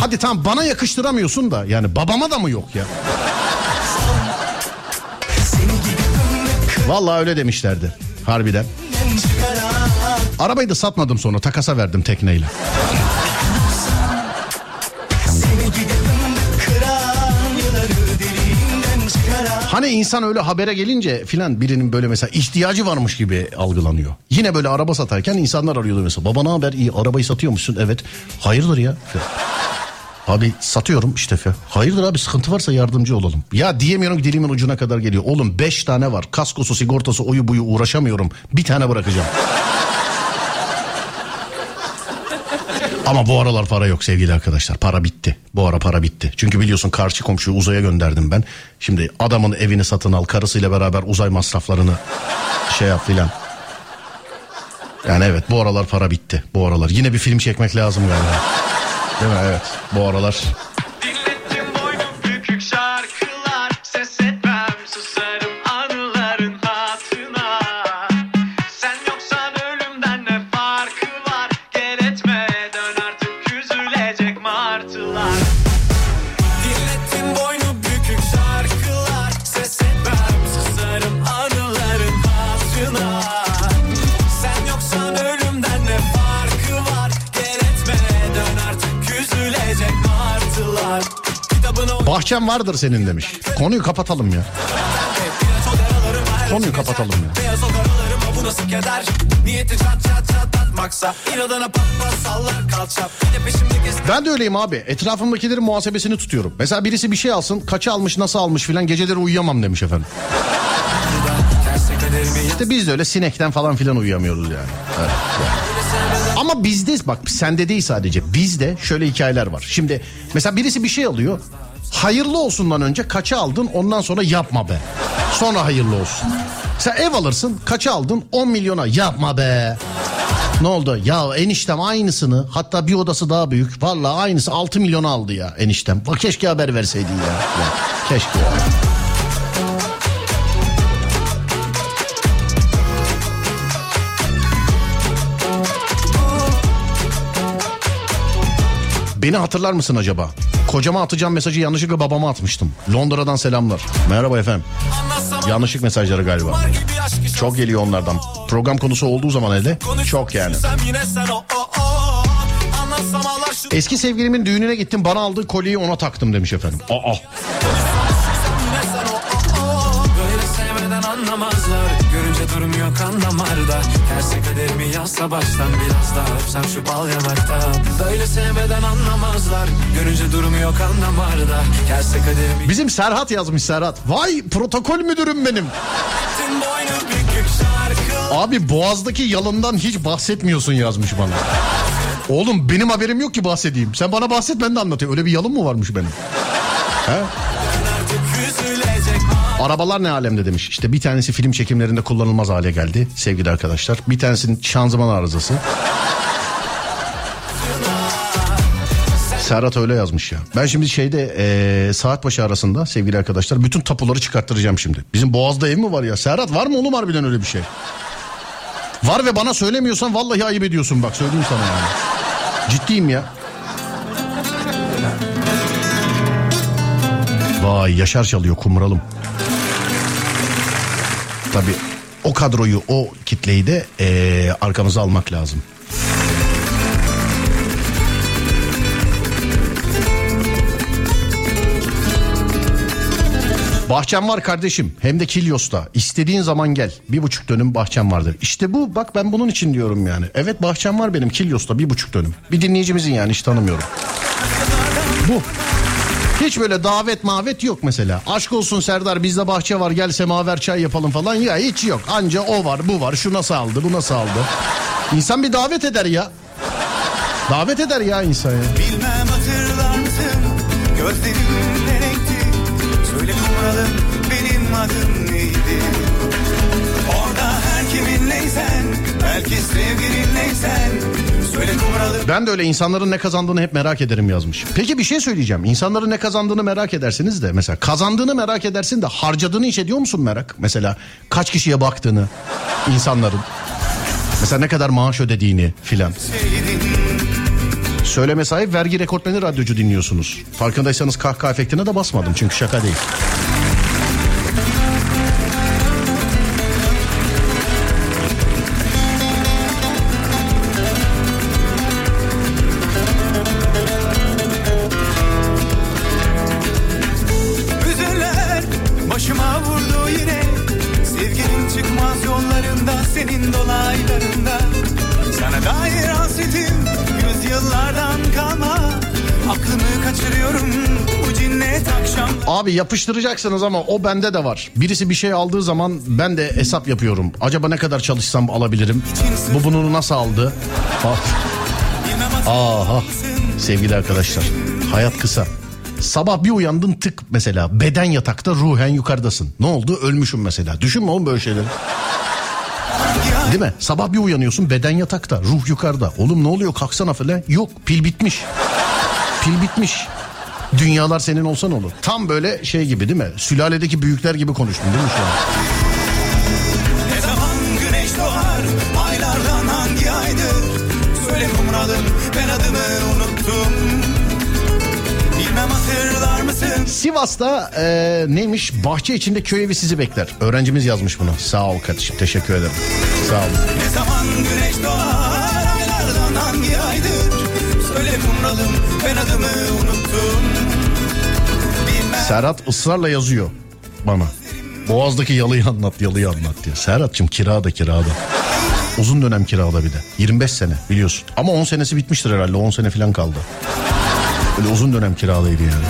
Hadi tamam bana yakıştıramıyorsun da yani babama da mı yok ya? Vallahi öyle demişlerdi harbiden. Arabayı da satmadım sonra takasa verdim tekneyle. Hani insan öyle habere gelince filan birinin böyle mesela ihtiyacı varmış gibi algılanıyor. Yine böyle araba satarken insanlar arıyordu mesela. Baba ne haber iyi arabayı satıyor musun? Evet. Hayırdır ya? Abi satıyorum işte. Hayırdır abi sıkıntı varsa yardımcı olalım. Ya diyemiyorum dilimin ucuna kadar geliyor. Oğlum 5 tane var. Kaskosu sigortası oyu buyu uğraşamıyorum. Bir tane bırakacağım. Ama bu aralar para yok sevgili arkadaşlar. Para bitti. Bu ara para bitti. Çünkü biliyorsun karşı komşuyu uzaya gönderdim ben. Şimdi adamın evini satın al, karısıyla beraber uzay masraflarını şey yap filan. Yani evet bu aralar para bitti. Bu aralar. Yine bir film çekmek lazım galiba. Değil mi? Evet. Bu aralar Bahçem vardır senin demiş. Konuyu kapatalım ya. Konuyu kapatalım ya. Ben de öyleyim abi. Etrafımdakilerin muhasebesini tutuyorum. Mesela birisi bir şey alsın, kaça almış, nasıl almış filan geceleri uyuyamam demiş efendim. İşte biz de öyle sinekten falan filan uyuyamıyoruz yani. Evet, yani. Ama bizde bak sende değil sadece bizde şöyle hikayeler var. Şimdi mesela birisi bir şey alıyor. Hayırlı olsundan önce kaça aldın ondan sonra yapma be. Sonra hayırlı olsun. Sen ev alırsın kaça aldın 10 milyona yapma be. Ne oldu? Ya eniştem aynısını hatta bir odası daha büyük. Vallahi aynısı 6 milyon aldı ya eniştem. Bak keşke haber verseydin ya. ya keşke ya. Beni hatırlar mısın acaba? Kocama atacağım mesajı yanlışlıkla babama atmıştım. Londra'dan selamlar. Merhaba efendim. Yanlışlık mesajları galiba. Çok geliyor onlardan. Program konusu olduğu zaman hele çok yani. Eski sevgilimin düğününe gittim bana aldığı kolyeyi ona taktım demiş efendim. Aa. Görünce durmuyor kan damarda Terse kaderimi yazsa baştan biraz daha Öpsem şu bal yanakta Böyle sevmeden anlamazlar Görünce durmuyor kan damarda Terse kaderimi Bizim Serhat yazmış Serhat. Vay protokol müdürüm benim. Abi boğazdaki yalından hiç bahsetmiyorsun yazmış bana. Oğlum benim haberim yok ki bahsedeyim. Sen bana bahset ben de anlatayım. Öyle bir yalın mı varmış benim? He? Arabalar ne alemde demiş. İşte bir tanesi film çekimlerinde kullanılmaz hale geldi sevgili arkadaşlar. Bir tanesinin şanzıman arızası. Serhat öyle yazmış ya. Ben şimdi şeyde eee saat başı arasında sevgili arkadaşlar bütün tapuları çıkarttıracağım şimdi. Bizim Boğaz'da ev mi var ya? Serhat var mı oğlum harbiden öyle bir şey? Var ve bana söylemiyorsan vallahi ayıp ediyorsun bak söyleyeyim sana yani. Ciddiyim ya. Vay Yaşar çalıyor kumralım. Tabii o kadroyu o kitleyi de eee arkamıza almak lazım. Bahçem var kardeşim hem de Kilyos'ta. İstediğin zaman gel. Bir buçuk dönüm bahçem vardır. İşte bu bak ben bunun için diyorum yani. Evet bahçem var benim Kilyos'ta bir buçuk dönüm. Bir dinleyicimizin yani hiç tanımıyorum. Bu. Hiç böyle davet mavet yok mesela. Aşk olsun Serdar bizde bahçe var gel semaver çay yapalım falan. Ya hiç yok. Anca o var bu var şu nasıl aldı bu nasıl aldı. İnsan bir davet eder ya. Davet eder ya insan ya. Bilmem hatırlar Gözlerim ne renkti Söyle numaralı benim adım neydi Orada her kiminleysen Belki sevgilinleysen Ben de öyle insanların ne kazandığını hep merak ederim yazmış. Peki bir şey söyleyeceğim. İnsanların ne kazandığını merak edersiniz de mesela kazandığını merak edersin de harcadığını hiç ediyor musun merak? Mesela kaç kişiye baktığını insanların. Mesela ne kadar maaş ödediğini filan. Söyleme sahip vergi rekortmeni radyocu dinliyorsunuz. Farkındaysanız kahkaha efektine de basmadım çünkü şaka değil. Yapıştıracaksınız ama o bende de var. Birisi bir şey aldığı zaman ben de hesap yapıyorum. Acaba ne kadar çalışsam alabilirim? Bu bunu nasıl aldı? Bilmem Aha sevgili arkadaşlar hayat kısa. Sabah bir uyandın tık mesela beden yatakta ruhen yukarıdasın. Ne oldu ölmüşüm mesela. Düşünme oğlum böyle şeyleri. Değil mi? Sabah bir uyanıyorsun beden yatakta ruh yukarıda. Oğlum ne oluyor kalksana falan. Yok pil bitmiş. Pil bitmiş. Dünyalar senin olsa ne olur? Tam böyle şey gibi değil mi? Sülaledeki büyükler gibi konuştun değil mi şu an? Ne zaman güneş doğar Aylardan hangi aydır Söyle kumralım ben adımı unuttum Sivas'ta e, neymiş? Bahçe içinde köy evi sizi bekler. Öğrencimiz yazmış bunu. Sağ ol kardeşim. Teşekkür ederim. Sağ ol. Ne zaman güneş doğar Aylardan hangi aydır Söyle kumralım ben adımı unuttum Serhat ısrarla yazıyor bana. Boğaz'daki yalıyı anlat, yalıyı anlat diyor. Serhat'cığım kirada kirada. Uzun dönem kirada bir de. 25 sene biliyorsun. Ama 10 senesi bitmiştir herhalde. 10 sene falan kaldı. Böyle uzun dönem kiradaydı yani.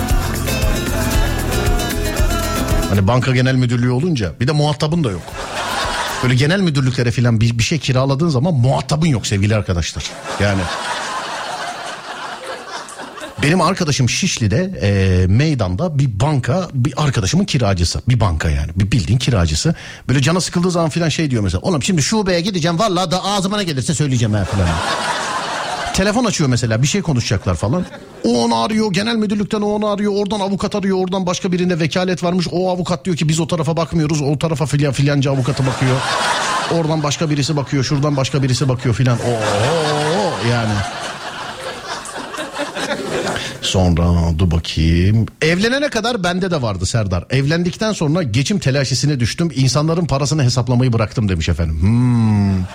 Hani banka genel müdürlüğü olunca bir de muhatabın da yok. Böyle genel müdürlüklere falan bir, bir şey kiraladığın zaman muhatabın yok sevgili arkadaşlar. Yani benim arkadaşım Şişli'de e, meydanda bir banka bir arkadaşımın kiracısı. Bir banka yani bir bildiğin kiracısı. Böyle cana sıkıldığı zaman filan şey diyor mesela. Oğlum şimdi şubeye gideceğim vallahi da ağzıma ne gelirse söyleyeceğim ha filan. Telefon açıyor mesela bir şey konuşacaklar falan. O onu arıyor genel müdürlükten o onu arıyor. Oradan avukat arıyor oradan başka birinde vekalet varmış. O avukat diyor ki biz o tarafa bakmıyoruz. O tarafa filan filanca avukatı bakıyor. Oradan başka birisi bakıyor şuradan başka birisi bakıyor filan. Oo yani. Sonra dur bakayım. Evlenene kadar bende de vardı Serdar. Evlendikten sonra geçim telaşesine düştüm. İnsanların parasını hesaplamayı bıraktım demiş efendim. Hmm.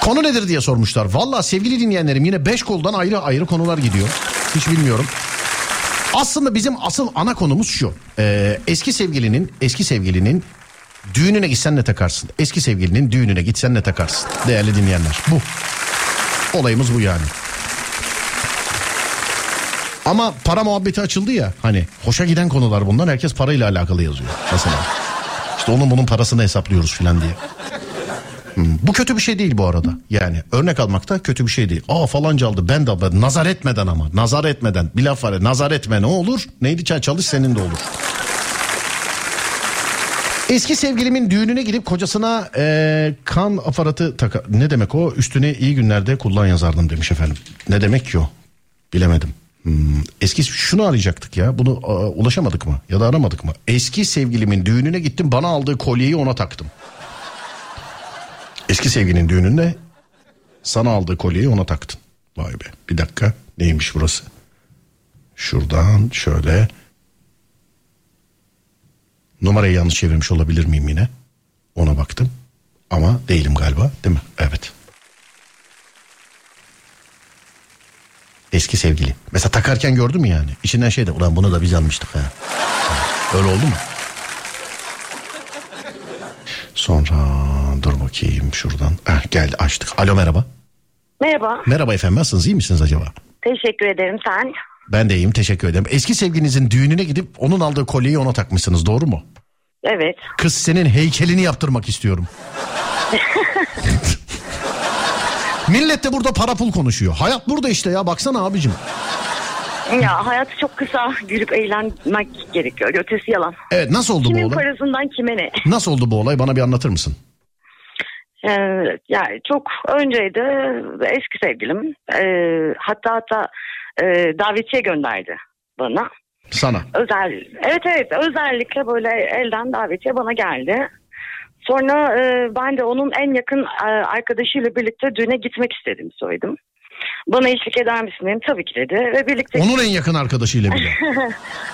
Konu nedir diye sormuşlar. Valla sevgili dinleyenlerim yine beş koldan ayrı ayrı konular gidiyor. Hiç bilmiyorum. Aslında bizim asıl ana konumuz şu. Ee, eski sevgilinin eski sevgilinin düğününe gitsen ne takarsın? Eski sevgilinin düğününe gitsen ne takarsın? Değerli dinleyenler bu. Olayımız bu yani. Ama para muhabbeti açıldı ya hani hoşa giden konular bunlar herkes parayla alakalı yazıyor mesela. İşte onun bunun parasını hesaplıyoruz filan diye. Hmm, Bu kötü bir şey değil bu arada. Yani örnek almak da kötü bir şey değil. Aa falanca aldı ben de aldım. Nazar etmeden ama. Nazar etmeden. Bir laf var nazar etme ne olur? Neydi çay çalış senin de olur. Eski sevgilimin düğününe gidip kocasına eee, kan aparatı taka... Ne demek o? Üstüne iyi günlerde kullan yazardım demiş efendim. Ne demek ki o? Bilemedim. Hmm, Eski şunu arayacaktık ya. Bunu aa, ulaşamadık mı? Ya da aramadık mı? Eski sevgilimin düğününe gittim. Bana aldığı kolyeyi ona taktım. Eski sevgilinin düğününde sana aldığı kolyeyi ona taktın. Vay be. Bir dakika. Neymiş burası? Şuradan şöyle. Numarayı yanlış çevirmiş olabilir miyim yine? Ona baktım. Ama değilim galiba. Değil mi? Evet. Eski sevgili. Mesela takarken gördün mü yani? İçinden şey de ulan bunu da biz almıştık ha. Öyle oldu mu? Sonra dur bakayım şuradan. Heh, geldi açtık. Alo merhaba. Merhaba. Merhaba efendim nasılsınız iyi misiniz acaba? Teşekkür ederim sen. Ben de iyiyim teşekkür ederim. Eski sevgilinizin düğününe gidip onun aldığı kolyeyi ona takmışsınız doğru mu? Evet. Kız senin heykelini yaptırmak istiyorum. Millet de burada para pul konuşuyor. Hayat burada işte ya baksana abicim. Ya hayat çok kısa. Gülüp eğlenmek gerekiyor. Ötesi yalan. Evet nasıl oldu bu Kimin olay? parasından kime ne? Nasıl oldu bu olay bana bir anlatır mısın? Ee, yani çok önceydi eski sevgilim. Ee, hatta hatta e, davetiye gönderdi bana. Sana. Özel, evet evet özellikle böyle elden davetiye bana geldi. Sonra e, ben de onun en yakın e, arkadaşıyla birlikte düğüne gitmek istediğimi söyledim. Bana eşlik eder misin dedim. Tabii ki dedi. Ve birlikte... Onun en yakın arkadaşıyla bile.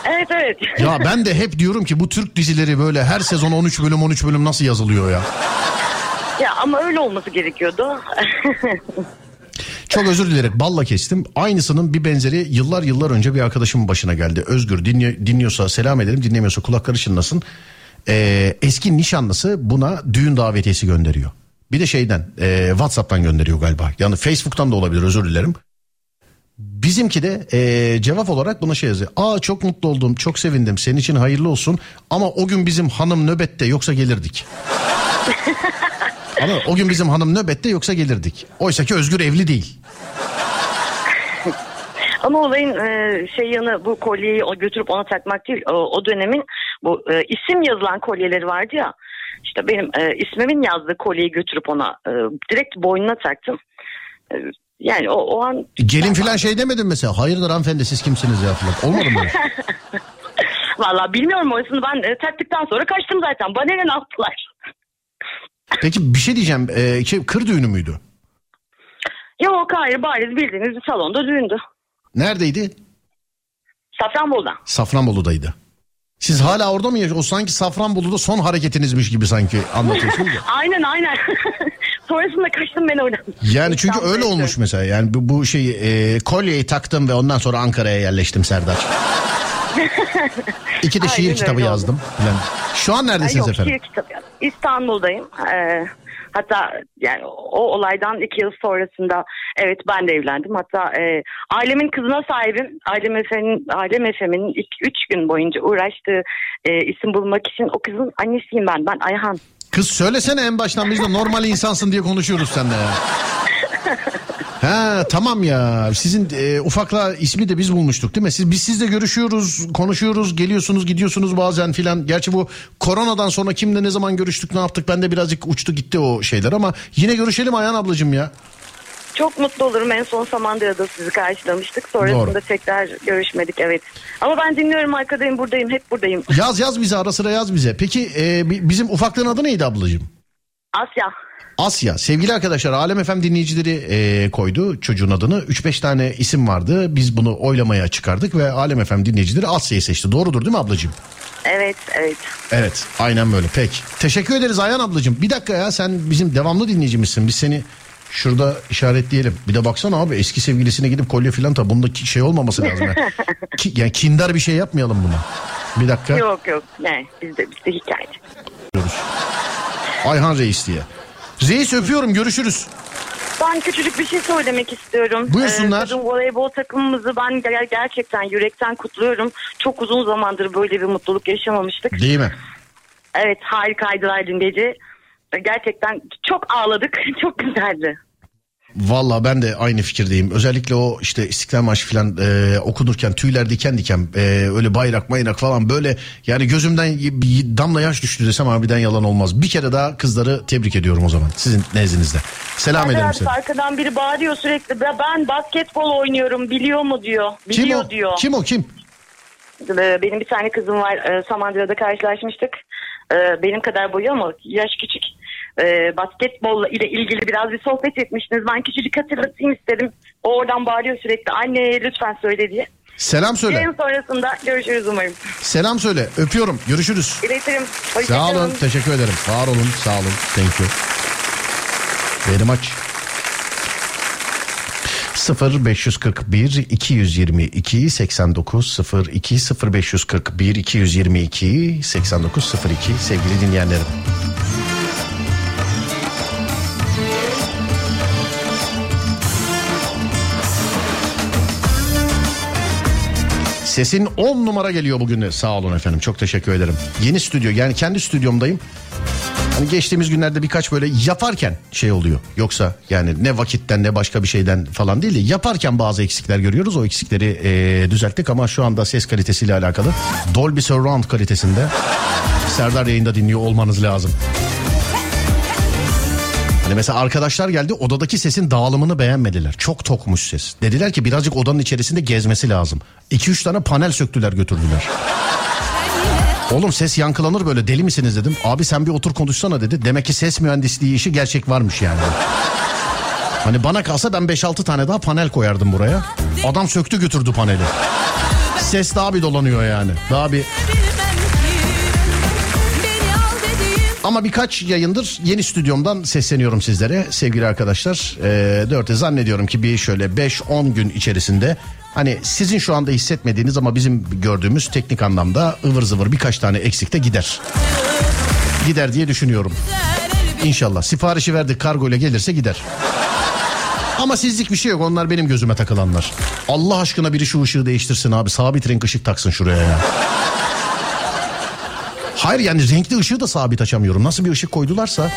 evet evet. Ya ben de hep diyorum ki bu Türk dizileri böyle her sezon 13 bölüm 13 bölüm nasıl yazılıyor ya? Ya ama öyle olması gerekiyordu. Çok özür dilerim balla kestim. Aynısının bir benzeri yıllar yıllar önce bir arkadaşımın başına geldi. Özgür dinliyor, dinliyorsa selam ederim dinlemiyorsa kulakları çınlasın. Ee, eski nişanlısı buna düğün davetiyesi gönderiyor. Bir de şeyden e, Whatsapp'tan gönderiyor galiba. Yani Facebook'tan da olabilir özür dilerim. Bizimki de e, cevap olarak buna şey yazıyor. Aa çok mutlu oldum çok sevindim senin için hayırlı olsun. Ama o gün bizim hanım nöbette yoksa gelirdik. Ama o gün bizim hanım nöbette yoksa gelirdik. Oysa ki Özgür evli değil. Ama olayın e, şey yanı bu kolyeyi o götürüp ona takmak değil. O, o dönemin bu e, isim yazılan kolyeleri vardı ya. İşte benim e, ismimin yazdığı kolyeyi götürüp ona e, direkt boynuna taktım. E, yani o, o an Gelin filan şey demedin mesela. Hayırdır hanımefendi siz kimsiniz ya filan. Olmadı mı? Valla bilmiyorum orasını ben e, taktıktan sonra kaçtım zaten. Bana ne yaptılar? Peki bir şey diyeceğim. Ee, şey, kır düğünü müydü? Yok hayır bariz bildiğiniz bir salonda düğündü. Neredeydi? Safranbolu'da. Safranbolu'daydı. Siz hala orada mı yaşıyorsunuz? O sanki Safranbolu'da son hareketinizmiş gibi sanki anlatıyorsunuz ya. aynen aynen. Sonrasında kaçtım ben oradan. Yani çünkü öyle olmuş mesela. Yani bu, bu şeyi e, kolyeyi taktım ve ondan sonra Ankara'ya yerleştim Serdar. İki de Aynen şiir öyle kitabı yazdım. Falan. Şu an neredesiniz Yok efendim? şiir kitabı yazdım. İstanbul'dayım. Ee, hatta yani o olaydan iki yıl sonrasında evet ben de evlendim. Hatta e, ailemin kızına sahibim. Ailem Efe'nin Ailem Efe'min ilk üç gün boyunca uğraştığı e, isim bulmak için o kızın annesiyim ben. Ben Ayhan. Kız söylesene en baştan biz de normal insansın diye konuşuyoruz seninle ya. Ha tamam ya sizin e, ufakla ismi de biz bulmuştuk değil mi? Siz biz sizle görüşüyoruz, konuşuyoruz, geliyorsunuz, gidiyorsunuz bazen filan. Gerçi bu koronadan sonra kimle ne zaman görüştük, ne yaptık? Ben de birazcık uçtu gitti o şeyler ama yine görüşelim Ayhan ablacığım ya. Çok mutlu olurum. En son Samandıra'da sizi karşılamıştık. Sonrasında Doğru. tekrar görüşmedik evet. Ama ben dinliyorum arkadayım buradayım hep buradayım. Yaz yaz bize ara sıra yaz bize. Peki e, bi- bizim ufaklığın adı neydi ablacığım? Asya. Asya. Sevgili arkadaşlar Alem FM dinleyicileri e, koydu çocuğun adını. 3-5 tane isim vardı. Biz bunu oylamaya çıkardık ve Alem FM dinleyicileri Asya'yı seçti. Doğrudur değil mi ablacığım? Evet evet. Evet aynen böyle pek. Teşekkür ederiz Ayhan ablacığım. Bir dakika ya sen bizim devamlı dinleyicimizsin. Biz seni şurada işaretleyelim. Bir de baksana abi eski sevgilisine gidip kolye filan ta bunda ki- şey olmaması lazım. ya. Ki, yani kindar bir şey yapmayalım buna. Bir dakika. Yok yok. Ne bizde bizde hikaye. Ayhan Reis diye. Reis öpüyorum görüşürüz. Ben küçücük bir şey söylemek istiyorum. Buyursunlar. Ee, kadın voleybol takımımızı ben ger- gerçekten yürekten kutluyorum. Çok uzun zamandır böyle bir mutluluk yaşamamıştık. Değil mi? Evet harikaydılar dün gece. Gerçekten çok ağladık. Çok güzeldi. Valla ben de aynı fikirdeyim. Özellikle o işte İstiklal Marşı falan e, okunurken tüyler diken diken e, öyle bayrak bayrak falan böyle yani gözümden bir damla yaş düştü desem harbiden yalan olmaz. Bir kere daha kızları tebrik ediyorum o zaman sizin nezdinizde. Selam ederim Arkadan, size. arkadan biri bağırıyor sürekli. "Ben- Ben basketbol oynuyorum biliyor mu diyor. Kim Biliyor o? diyor. Kim o kim? Benim bir tane kızım var. Ee, Samandıra'da karşılaşmıştık. Ee, Benim kadar boyu ama yaş küçük. Ee, Basketbolla ile ilgili biraz bir sohbet etmiştiniz. Ben küçücük hatırlatayım istedim. O oradan bağırıyor sürekli. Anne lütfen söyle diye. Selam söyle. Yayın sonrasında görüşürüz umarım. Selam söyle. Öpüyorum. Görüşürüz. İletirim. Sağ olun. Teşekkür ederim. Var olun. Sağ olun. Thank you. Very much. 0 541 222 89 02 0 541 222 89 02 sevgili dinleyenlerim. Sesin 10 numara geliyor bugün de. Sağ olun efendim. Çok teşekkür ederim. Yeni stüdyo yani kendi stüdyomdayım. Hani geçtiğimiz günlerde birkaç böyle yaparken şey oluyor. Yoksa yani ne vakitten ne başka bir şeyden falan değil de yaparken bazı eksikler görüyoruz. O eksikleri eee, düzelttik ama şu anda ses kalitesiyle alakalı Dolby Surround kalitesinde Serdar yayında dinliyor olmanız lazım. Hani mesela arkadaşlar geldi odadaki sesin dağılımını beğenmediler. Çok tokmuş ses. Dediler ki birazcık odanın içerisinde gezmesi lazım. 2-3 tane panel söktüler götürdüler. Oğlum ses yankılanır böyle deli misiniz dedim. Abi sen bir otur konuşsana dedi. Demek ki ses mühendisliği işi gerçek varmış yani. Hani bana kalsa ben 5-6 tane daha panel koyardım buraya. Adam söktü götürdü paneli. Ses daha bir dolanıyor yani. Daha bir Ama birkaç yayındır yeni stüdyomdan sesleniyorum sizlere sevgili arkadaşlar. Dörtte zannediyorum ki bir şöyle 5-10 gün içerisinde hani sizin şu anda hissetmediğiniz ama bizim gördüğümüz teknik anlamda ıvır zıvır birkaç tane eksikte gider. Gider diye düşünüyorum. İnşallah siparişi verdik kargo ile gelirse gider. Ama sizlik bir şey yok onlar benim gözüme takılanlar. Allah aşkına biri şu ışığı değiştirsin abi sabit renk ışık taksın şuraya ya. Hayır yani renkli ışığı da sabit açamıyorum. Nasıl bir ışık koydularsa.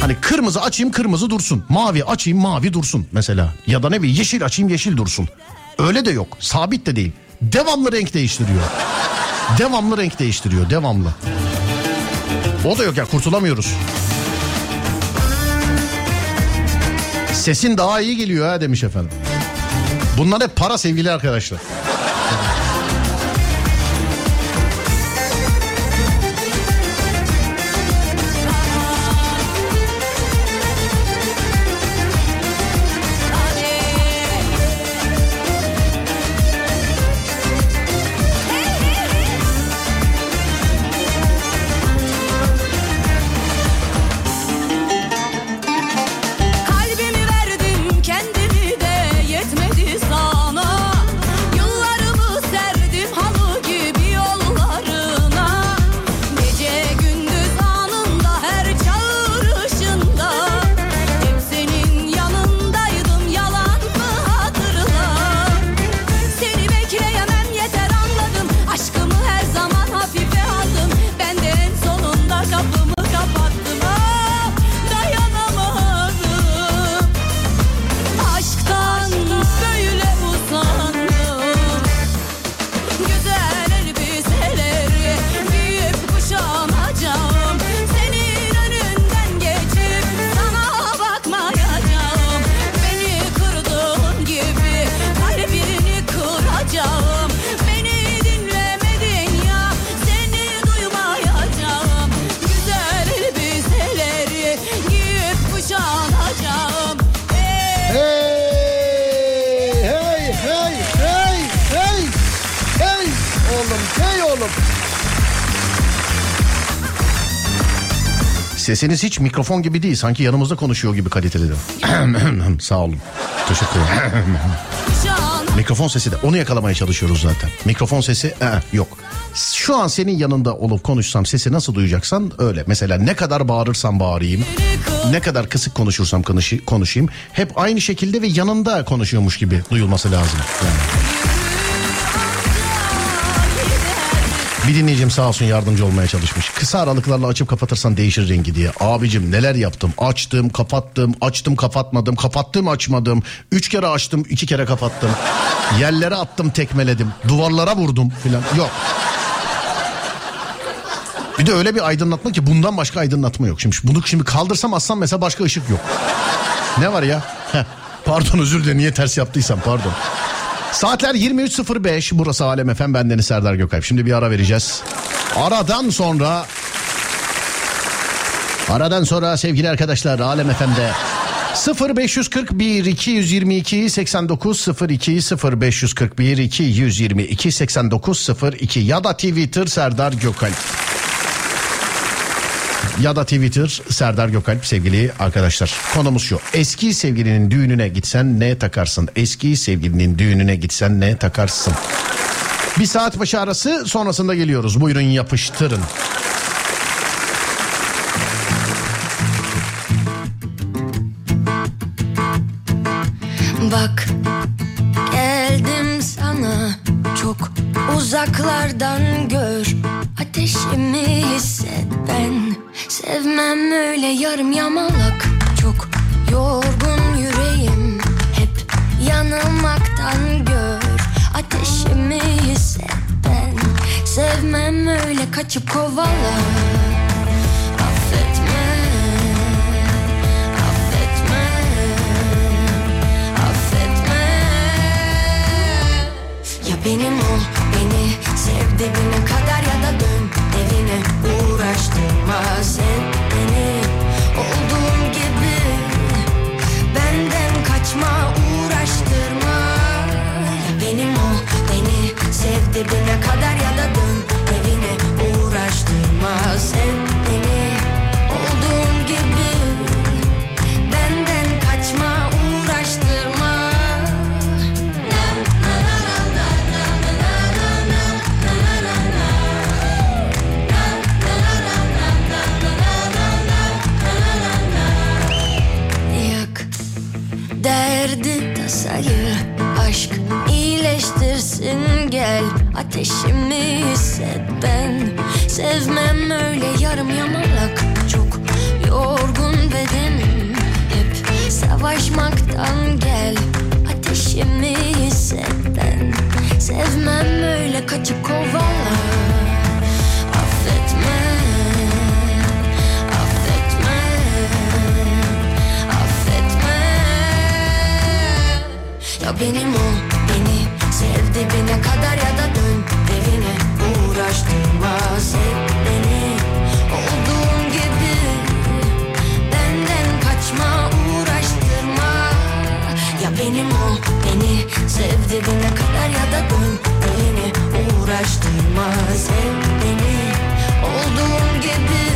Hani kırmızı açayım kırmızı dursun. Mavi açayım mavi dursun mesela. Ya da ne bileyim yeşil açayım yeşil dursun. Öyle de yok. Sabit de değil. Devamlı renk değiştiriyor. Devamlı renk değiştiriyor. Devamlı. O da yok ya kurtulamıyoruz. Sesin daha iyi geliyor ha demiş efendim. Bunlar hep para sevgili arkadaşlar. Sesiniz hiç mikrofon gibi değil sanki yanımızda konuşuyor gibi kaliteli de. Sağ olun. Teşekkür ederim. Mikrofon sesi de onu yakalamaya çalışıyoruz zaten. Mikrofon sesi eh, yok. Şu an senin yanında olup konuşsam sesi nasıl duyacaksan öyle. Mesela ne kadar bağırırsam bağırayım. Ne kadar kısık konuşursam konuşayım. Hep aynı şekilde ve yanında konuşuyormuş gibi duyulması lazım. Yani. Bir dinleyicim sağ olsun yardımcı olmaya çalışmış. Kısa aralıklarla açıp kapatırsan değişir rengi diye. Abicim neler yaptım? Açtım, kapattım, açtım, kapatmadım, kapattım, açmadım. Üç kere açtım, iki kere kapattım. Yerlere attım, tekmeledim. Duvarlara vurdum filan. Yok. Bir de öyle bir aydınlatma ki bundan başka aydınlatma yok. Şimdi bunu şimdi kaldırsam assam mesela başka ışık yok. Ne var ya? Heh, pardon özür dilerim niye ters yaptıysam pardon. Saatler 23.05 burası Alem Efem bendeniz Serdar Gökalp. Şimdi bir ara vereceğiz. Aradan sonra aradan sonra sevgili arkadaşlar Alem Efem'de 0541 222 89 02 0541 222 89 02 ya da Twitter Serdar Gökalp. Ya da Twitter Serdar Gökalp sevgili arkadaşlar. Konumuz şu. Eski sevgilinin düğününe gitsen ne takarsın? Eski sevgilinin düğününe gitsen ne takarsın? Bir saat başı arası sonrasında geliyoruz. Buyurun yapıştırın. Kaçıp kovala Affetme. Affetme. Affetme. Ya benim ol beni sev dibine gel Ateşimi hisset ben. Sevmem öyle yarım yamalak Çok yorgun bedenim. Hep savaşmaktan gel Ateşimi hisset kaçıp kovala Affetme Affetme Affetme. Ya benim ol Sev dibine kadar ya da dön evine. Uğraştırma sev beni. Olduğum gibi Benden kaçma uğraştırma. Ya benim ol beni. Sev dibine kadar ya da dön evine. Uğraştırma sev beni. Olduğum gibi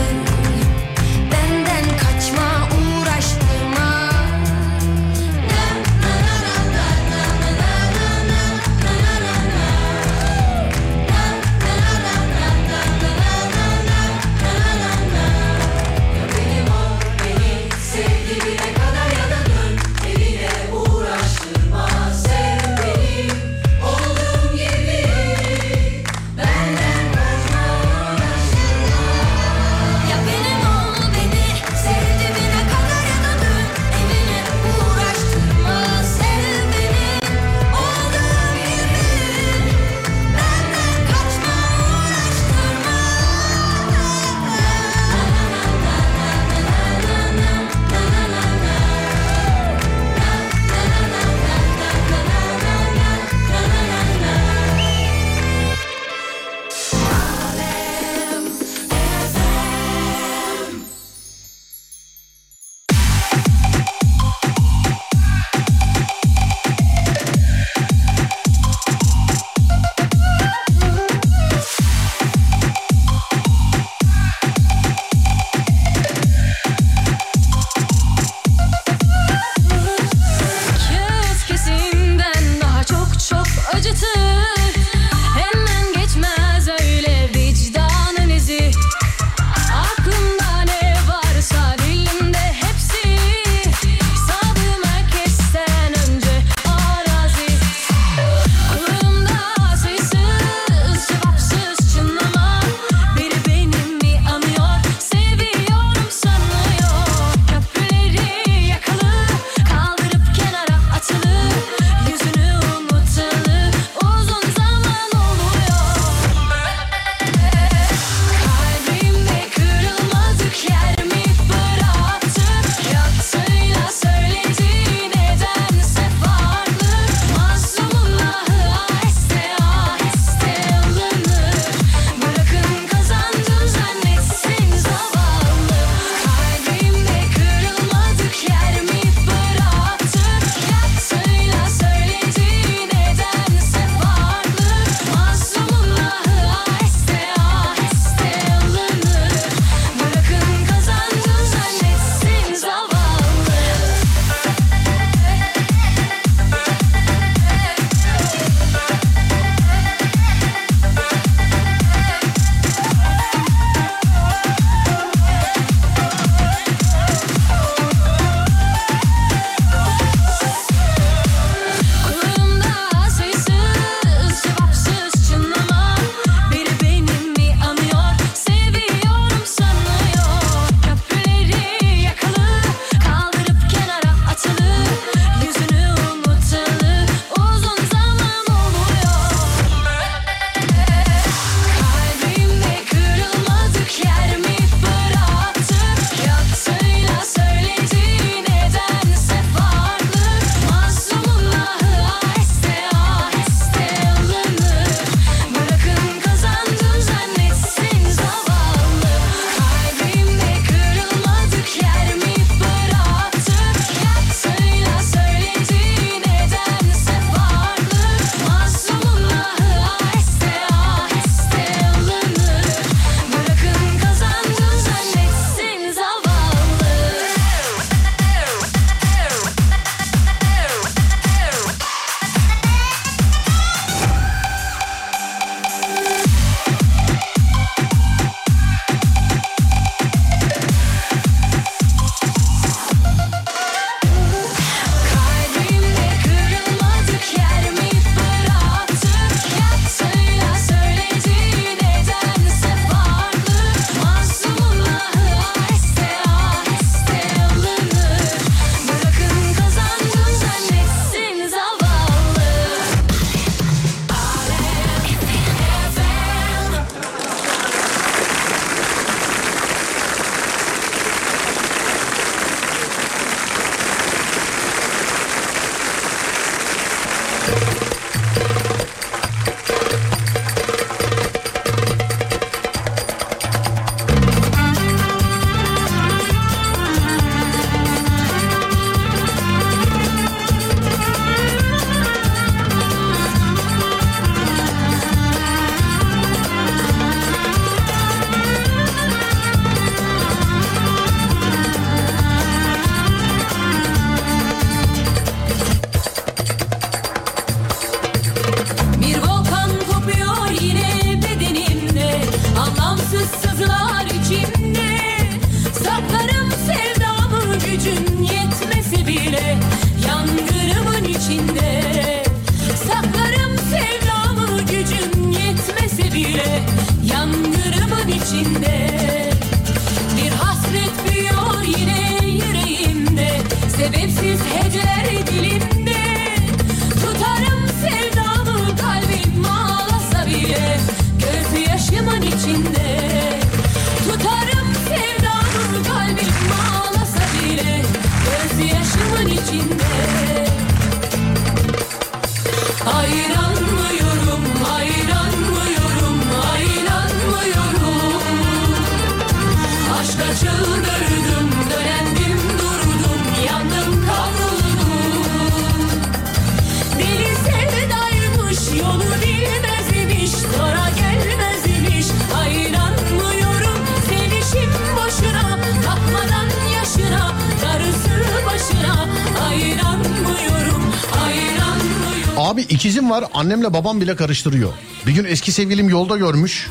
Var annemle babam bile karıştırıyor. Bir gün eski sevgilim yolda görmüş.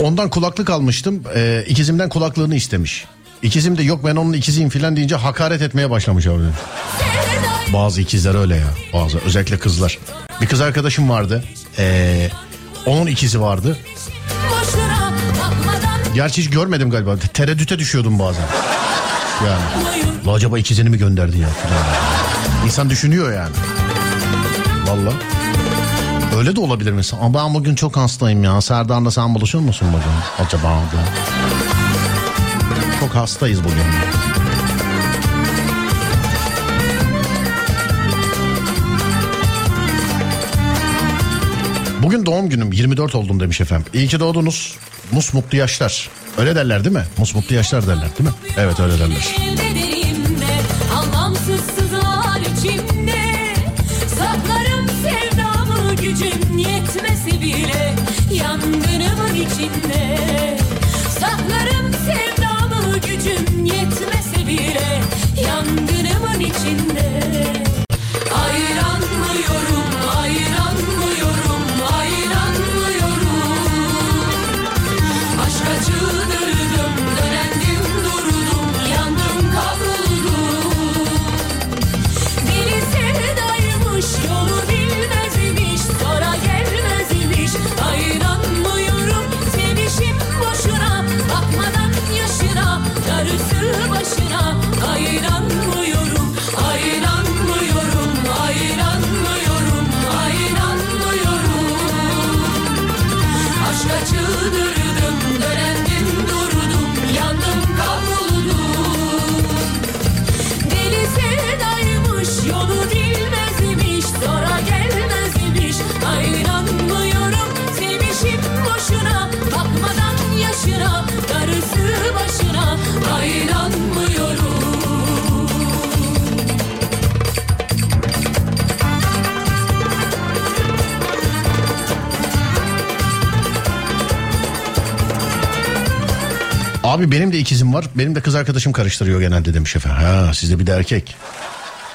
Ondan kulaklık almıştım. Ee, ikizimden kulaklığını istemiş. İkizim de yok ben onun ikiziyim filan deyince hakaret etmeye başlamış abi. Bazı ikizler öyle ya. Bazı özellikle kızlar. Bir kız arkadaşım vardı. Ee, onun ikizi vardı. Gerçi hiç görmedim galiba. Tereddüte düşüyordum bazen. Yani. "La Acaba ikizini mi gönderdi ya? İnsan düşünüyor yani. Valla. Öyle de olabilir mesela. Ama ben bugün çok hastayım ya. Serdar'la sen buluşur musun bugün? Acaba. Çok hastayız bugün. Bugün doğum günüm 24 oldum demiş efendim. İyi ki doğdunuz. Mus mutlu yaşlar. Öyle derler değil mi? Mus mutlu yaşlar derler değil mi? Evet öyle derler. Yangınımın içinde de ikizim var. Benim de kız arkadaşım karıştırıyor genelde demiş efendim. Ha sizde bir de erkek.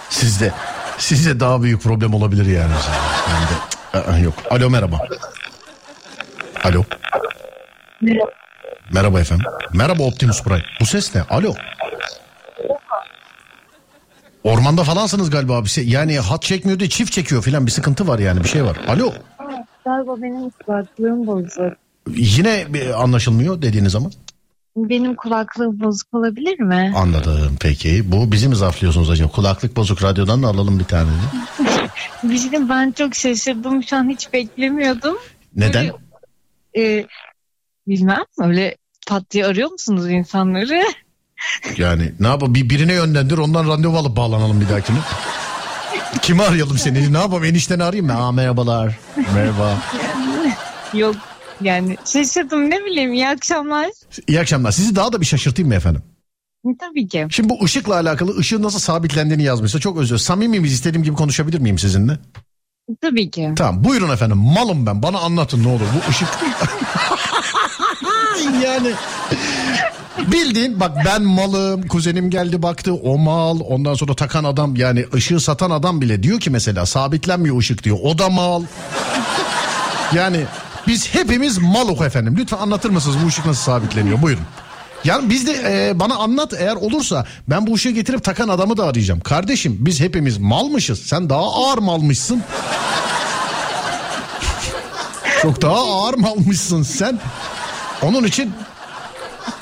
Sizde sizde daha büyük problem olabilir yani. Yani de, Aa, yok. Alo merhaba. Alo. Merhaba efendim. Merhaba Optimus Prime. Bu ses ne? Alo. Ormanda falansınız galiba şey. Yani hat çekmiyor diye çift çekiyor filan bir sıkıntı var yani bir şey var. Alo. Galiba benim kulaklığım bozuk. Yine anlaşılmıyor dediğiniz zaman. Benim kulaklığım bozuk olabilir mi? Anladım peki. Bu bizi mi zaflıyorsunuz acaba? Kulaklık bozuk radyodan da alalım bir tane. Bir şey diyeyim, ben çok şaşırdım. Şu an hiç beklemiyordum. Neden? Ee, bilmem öyle pat diye arıyor musunuz insanları? Yani ne yapalım bir birine yönlendir ondan randevu alıp bağlanalım bir dahakine. Kimi arayalım seni? Ne yapalım enişteni arayayım mı? Aa merhabalar. Merhaba. Yok yani şaşırdım ne bileyim iyi akşamlar. İyi akşamlar. Sizi daha da bir şaşırtayım mı efendim? Tabii ki. Şimdi bu ışıkla alakalı ışığın nasıl sabitlendiğini yazmışsa çok özür dilerim. Samimi miyiz? İstediğim gibi konuşabilir miyim sizinle? Tabii ki. Tamam buyurun efendim. Malım ben. Bana anlatın ne olur. Bu ışık... yani bildiğin bak ben malım kuzenim geldi baktı o mal ondan sonra takan adam yani ışığı satan adam bile diyor ki mesela sabitlenmiyor ışık diyor o da mal yani biz hepimiz maluk efendim lütfen anlatır mısınız bu ışık nasıl sabitleniyor buyurun. Yani biz de e, bana anlat eğer olursa ben bu ışığı getirip takan adamı da arayacağım. Kardeşim biz hepimiz malmışız sen daha ağır malmışsın. Çok daha ağır malmışsın sen. Onun için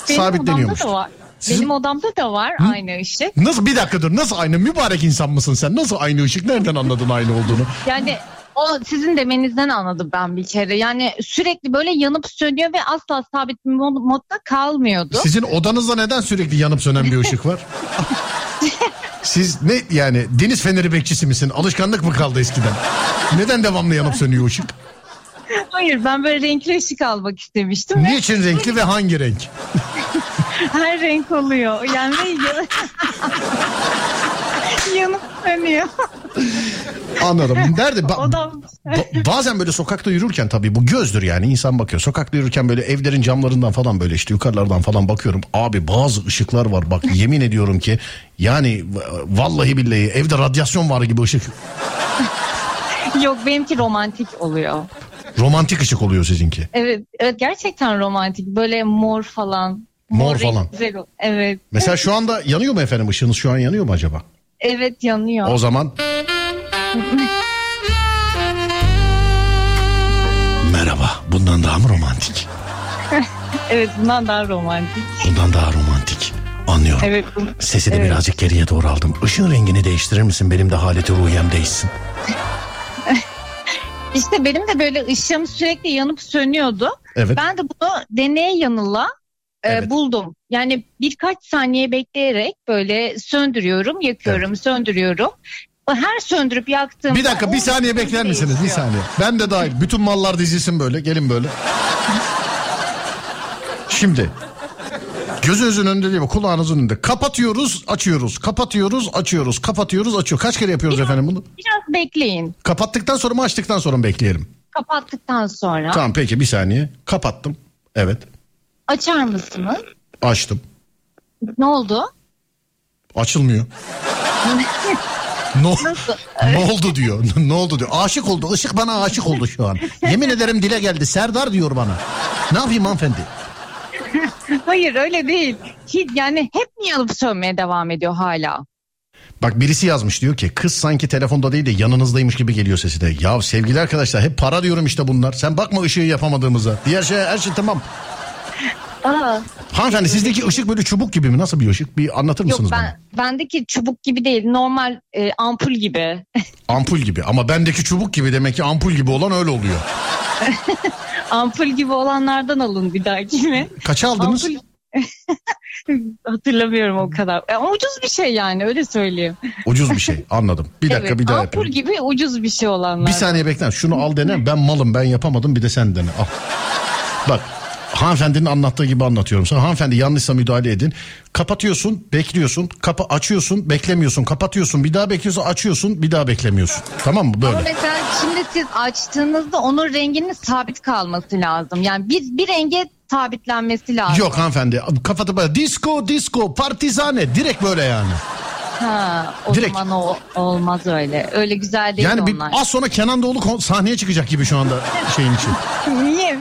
Benim sabitleniyormuş. odamda da var. Sizin- Benim odamda da var aynı ışık. Nasıl bir dakika dur nasıl aynı mübarek insan mısın sen? Nasıl aynı ışık nereden anladın aynı olduğunu? Yani o sizin demenizden anladım ben bir kere. Yani sürekli böyle yanıp sönüyor ve asla sabit bir mod- modda kalmıyordu. Sizin odanızda neden sürekli yanıp sönen bir ışık var? Siz ne yani deniz feneri bekçisi misin? Alışkanlık mı kaldı eskiden? Neden devamlı yanıp sönüyor ışık? Hayır ben böyle renkli ışık almak istemiştim. Niçin renkli ve hangi renk? Her renk oluyor. Yani yanıp sönüyor. Anladım. Nerede? Ba- Odam ba- bazen böyle sokakta yürürken tabii bu gözdür yani insan bakıyor. Sokakta yürürken böyle evlerin camlarından falan böyle işte yukarılardan falan bakıyorum. Abi bazı ışıklar var bak yemin ediyorum ki yani vallahi billahi evde radyasyon var gibi ışık. Yok benimki romantik oluyor. Romantik ışık oluyor sizinki. Evet, evet gerçekten romantik. Böyle mor falan. Mor renk falan. Güzel. Evet. Mesela şu anda yanıyor mu efendim ışığınız şu an yanıyor mu acaba? Evet yanıyor. O zaman merhaba bundan daha mı romantik? evet bundan daha romantik. Bundan daha romantik. Anlıyorum. Evet. bu- Sesi de evet. birazcık geriye doğru aldım. Işığın rengini değiştirir misin? Benim de haleti ruhiyem değişsin. İşte benim de böyle ışığım sürekli yanıp sönüyordu. Evet. Ben de bunu deneye yanıla Evet. buldum. Yani birkaç saniye bekleyerek böyle söndürüyorum, yakıyorum, söndürüyorum. O Her söndürüp yaktığımda... Bir dakika bir saniye bekler misiniz? Bir saniye. Ben de dahil. Bütün mallar dizilsin böyle. Gelin böyle. Şimdi. Gözünüzün önünde değil mi? Kulağınızın önünde. Kapatıyoruz, açıyoruz. Kapatıyoruz, açıyoruz. Kapatıyoruz, açıyoruz. Kaç kere yapıyoruz efendim bunu? Biraz bekleyin. Kapattıktan sonra mı açtıktan sonra mı bekleyelim? Kapattıktan sonra Tamam peki bir saniye. Kapattım. Evet. Açar mısınız? Açtım. Ne oldu? Açılmıyor. ne, Nasıl? ne oldu diyor. ne oldu diyor. Aşık oldu. Işık bana aşık oldu şu an. Yemin ederim dile geldi. Serdar diyor bana. Ne yapayım hanımefendi? Hayır öyle değil. Hiç, yani hep mi yanıp sönmeye devam ediyor hala? Bak birisi yazmış diyor ki kız sanki telefonda değil de yanınızdaymış gibi geliyor sesi de. Ya sevgili arkadaşlar hep para diyorum işte bunlar. Sen bakma ışığı yapamadığımıza. Diğer şey her şey tamam. Aa, Hanımefendi sizdeki ışık böyle çubuk gibi mi? Nasıl bir ışık? Bir anlatır yok mısınız ben bendeki çubuk gibi değil normal e, ampul gibi. bana? Ampul gibi ama bendeki çubuk gibi demek ki ampul gibi olan öyle oluyor. ampul gibi olanlardan alın bir dahakine. Kaça aldınız? Ampul... Hatırlamıyorum o kadar. E, ucuz bir şey yani öyle söyleyeyim. Ucuz bir şey anladım. Bir dakika evet, bir daha ampul yapayım. gibi ucuz bir şey olanlar. Bir saniye bekle. Şunu al dene. Ben malım ben yapamadım bir de sen dene. Al. Bak hanımefendinin anlattığı gibi anlatıyorum sana. Hanımefendi yanlışsa müdahale edin. Kapatıyorsun, bekliyorsun. Kapa açıyorsun, beklemiyorsun. Kapatıyorsun, bir daha bekliyorsun, açıyorsun, bir daha beklemiyorsun. Tamam mı? Ama Böyle. mesela şimdi siz açtığınızda onun renginin sabit kalması lazım. Yani bir, bir renge sabitlenmesi lazım. Yok hanımefendi. Kapatıp disco, disco, partizane. Direkt böyle yani. Ha, o Direkt. zaman o olmaz öyle. Öyle güzel değil Yani bir, onlar. az sonra Kenan Doğulu sahneye çıkacak gibi şu anda şeyin için. Niye?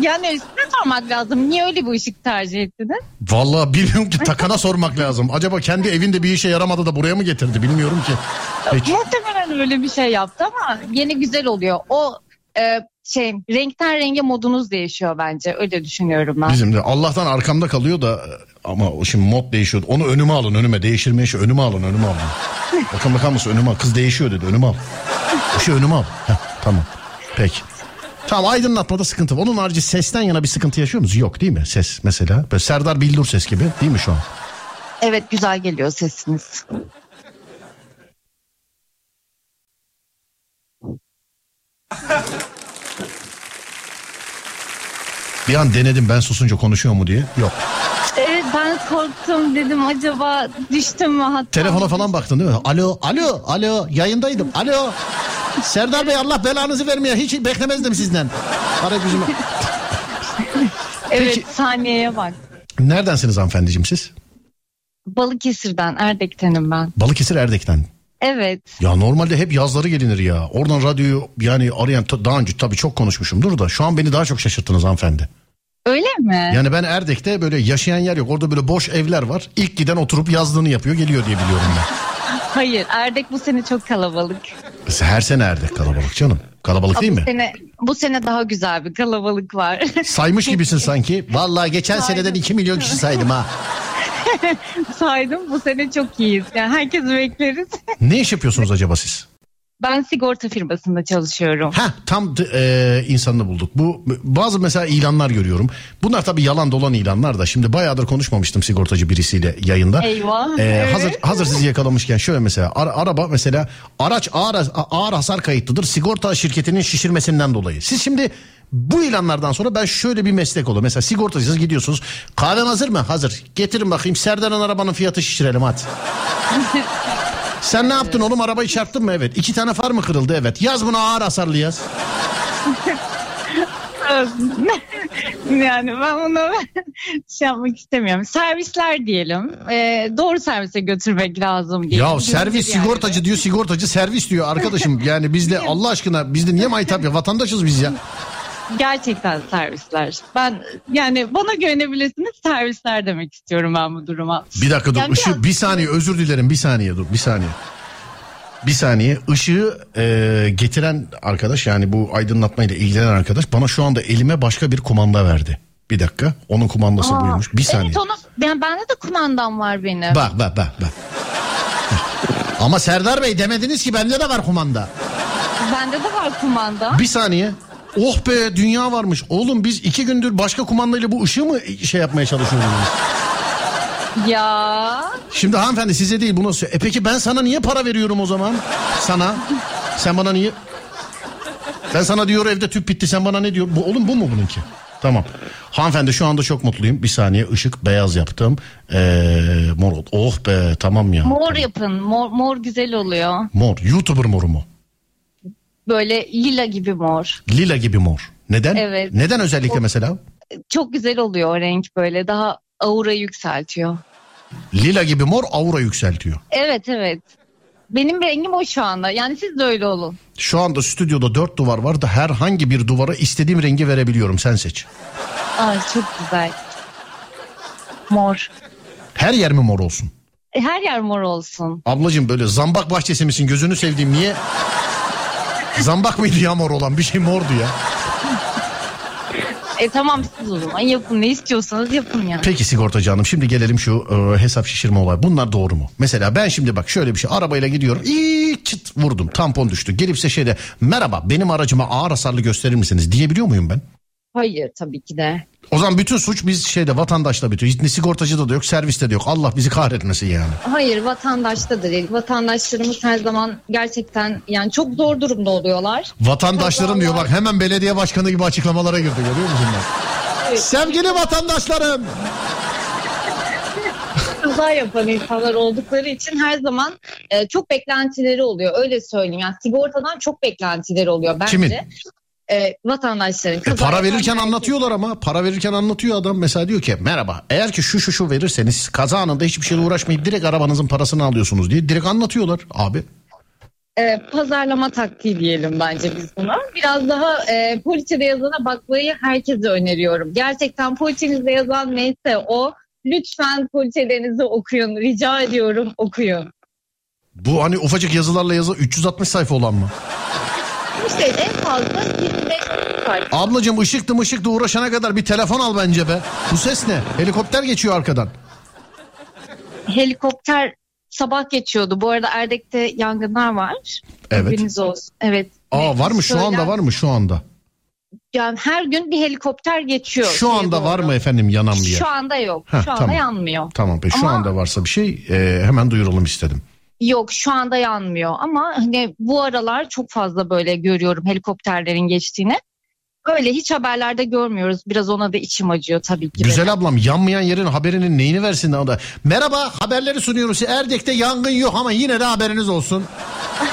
Yani üstüne sormak lazım. Niye öyle bir ışık tercih ettiniz? Vallahi bilmiyorum ki takana sormak lazım. Acaba kendi evinde bir işe yaramadı da buraya mı getirdi bilmiyorum ki. Peki. Muhtemelen öyle bir şey yaptı ama yine güzel oluyor. O e, şey renkten renge modunuz değişiyor bence. Öyle düşünüyorum ben. Bizim de Allah'tan arkamda kalıyor da ama o şimdi mod değişiyor. Onu önüme alın önüme değiştirmeye şu önüme alın önüme alın. Bakın bakar mısın önüme al. Kız değişiyor dedi önüme al. O şey önüme al. Heh, tamam. Peki. Tamam aydınlatmada sıkıntı var. Onun harici sesten yana bir sıkıntı yaşıyor musunuz? Yok değil mi? Ses mesela. Böyle Serdar Bildur ses gibi değil mi şu an? Evet güzel geliyor sesiniz. Bir an denedim ben susunca konuşuyor mu diye. Yok. Evet ben korktum dedim acaba düştüm mü hatta. Telefona falan baktın değil mi? Alo, alo, alo. Yayındaydım. Alo. Serdar Bey Allah belanızı vermeye hiç beklemezdim sizden. Ara yüzüme. Evet Peki- saniyeye bak. Neredensiniz hanımefendiciğim siz? Balıkesir'den Erdek'tenim ben. Balıkesir Erdek'ten. Evet. Ya normalde hep yazları gelinir ya. Oradan radyoyu yani arayan daha önce tabii çok konuşmuşumdur da şu an beni daha çok şaşırttınız hanımefendi. Öyle mi? Yani ben Erdek'te böyle yaşayan yer yok. Orada böyle boş evler var. İlk giden oturup yazlığını yapıyor geliyor diye biliyorum ben. Hayır Erdek bu sene çok kalabalık. Her sene Erdek kalabalık canım. Kalabalık değil bu mi? sene bu sene daha güzel bir kalabalık var. Saymış gibisin sanki. Vallahi geçen Saydım. seneden 2 milyon kişi saydım ha. Saydım bu sene çok iyiyiz. Yani herkesi bekleriz. Ne iş yapıyorsunuz acaba siz? Ben sigorta firmasında çalışıyorum. Ha tam e, insanını bulduk. Bu bazı mesela ilanlar görüyorum. Bunlar tabii yalan dolan ilanlar da. Şimdi bayağıdır konuşmamıştım sigortacı birisiyle yayında. Eyvah, E, evet. Hazır hazır sizi yakalamışken şöyle mesela ara- araba mesela araç ağır ağır hasar kayıtlıdır sigorta şirketinin şişirmesinden dolayı. Siz şimdi bu ilanlardan sonra ben şöyle bir meslek olur. Mesela sigortacısınız gidiyorsunuz. Kahven hazır mı? Hazır. Getirin bakayım Serdar'ın arabanın fiyatı şişirelim hadi. Sen ne yaptın oğlum arabayı çarptın mı? Evet. İki tane far mı kırıldı? Evet. Yaz bunu ağır hasarlı yaz. yani ben bunu şey yapmak istemiyorum. Servisler diyelim. Ee, doğru servise götürmek lazım diye. Ya servis Yani. sigortacı diyor sigortacı servis diyor arkadaşım. Yani bizde Allah aşkına bizde niye maytap ya vatandaşız biz ya. Gerçekten servisler. Ben yani bana güvenebilirsiniz servisler demek istiyorum ben bu duruma. Bir dakika dur Yani ışığı biraz- bir saniye özür dilerim bir saniye dur bir saniye. Bir saniye ışığı e, getiren arkadaş yani bu aydınlatmayla ilgilenen arkadaş bana şu anda elime başka bir kumanda verdi. Bir dakika onun kumandası Aa, buymuş bir saniye. Evet onu ben bende de kumandam var benim. Bak bak bak bak. Ama Serdar Bey demediniz ki bende de var kumanda. Bende de var kumanda. Bir saniye. Oh be dünya varmış. Oğlum biz iki gündür başka kumandayla bu ışığı mı şey yapmaya çalışıyoruz? Ya Şimdi hanımefendi size değil bunu sö- E peki ben sana niye para veriyorum o zaman? Sana. Sen bana niye? Ben sana diyor evde tüp bitti sen bana ne diyor? Bu, oğlum bu mu bununki? Tamam. Hanımefendi şu anda çok mutluyum. Bir saniye ışık beyaz yaptım. Ee, mor oldu. Oh be tamam ya. mor yapın. Mor, mor güzel oluyor. Mor. YouTuber moru mu? Böyle lila gibi mor. Lila gibi mor. Neden? Evet. Neden özellikle mesela? Çok güzel oluyor o renk böyle. Daha aura yükseltiyor. Lila gibi mor aura yükseltiyor. Evet evet. Benim rengim o şu anda. Yani siz de öyle olun. Şu anda stüdyoda dört duvar var da herhangi bir duvara istediğim rengi verebiliyorum. Sen seç. Ay çok güzel. Mor. Her yer mi mor olsun? E, Her yer mor olsun. Ablacığım böyle zambak bahçesi misin gözünü sevdiğim niye? Zambak mıydı ya mor olan bir şey mordu ya. E tamam siz o zaman yapın ne istiyorsanız yapın yani. Peki sigortacı hanım şimdi gelelim şu e, hesap şişirme olay. Bunlar doğru mu? Mesela ben şimdi bak şöyle bir şey arabayla gidiyorum. İyi çıt vurdum tampon düştü. Gelipse şeyde merhaba benim aracıma ağır hasarlı gösterir misiniz diyebiliyor muyum ben? Hayır tabii ki de. O zaman bütün suç biz şeyde vatandaşta bitiyor. Hiç ne sigortacıda da yok serviste de yok. Allah bizi kahretmesin yani. Hayır vatandaşta da değil. Vatandaşlarımız her zaman gerçekten yani çok zor durumda oluyorlar. Vatandaşlarım diyor bak hemen belediye başkanı gibi açıklamalara girdi görüyor musun bak? Sevgili vatandaşlarım. kaza yapan insanlar oldukları için her zaman e, çok beklentileri oluyor. Öyle söyleyeyim. Yani sigortadan çok beklentileri oluyor bence. Kimin? E, vatandaşların. E, para verirken anlatıyorlar ama para verirken anlatıyor adam mesela diyor ki merhaba eğer ki şu şu şu verirseniz kaza anında hiçbir şeyle uğraşmayıp direkt arabanızın parasını alıyorsunuz diye direkt anlatıyorlar abi. E, pazarlama taktiği diyelim bence biz buna. Biraz daha e, poliçede yazana bakmayı herkese öneriyorum. Gerçekten poliçenizde yazan neyse o lütfen poliçelerinizi okuyun. Rica ediyorum okuyun. Bu hani ufacık yazılarla yazı 360 sayfa olan mı? İşte en fazla 25 sayfa. Ablacığım ışıktı mışıktı uğraşana kadar bir telefon al bence be. Bu ses ne? Helikopter geçiyor arkadan. Helikopter sabah geçiyordu. Bu arada Erdek'te yangınlar var. Evet. Bilginiz olsun. Evet. Aa var mı şu anda var mı şu anda? Yani her gün bir helikopter geçiyor. Şu anda var doğru. mı efendim yanan bir yer? Şu anda yok. Heh, şu anda tamam. yanmıyor. Tamam şu Ama- anda varsa bir şey e, hemen duyuralım istedim. Yok şu anda yanmıyor ama hani bu aralar çok fazla böyle görüyorum helikopterlerin geçtiğini. Öyle hiç haberlerde görmüyoruz. Biraz ona da içim acıyor tabii ki. Güzel ablam yanmayan yerin haberinin neyini versin o da. Merhaba haberleri sunuyoruz. Erdek'te yangın yok ama yine de haberiniz olsun.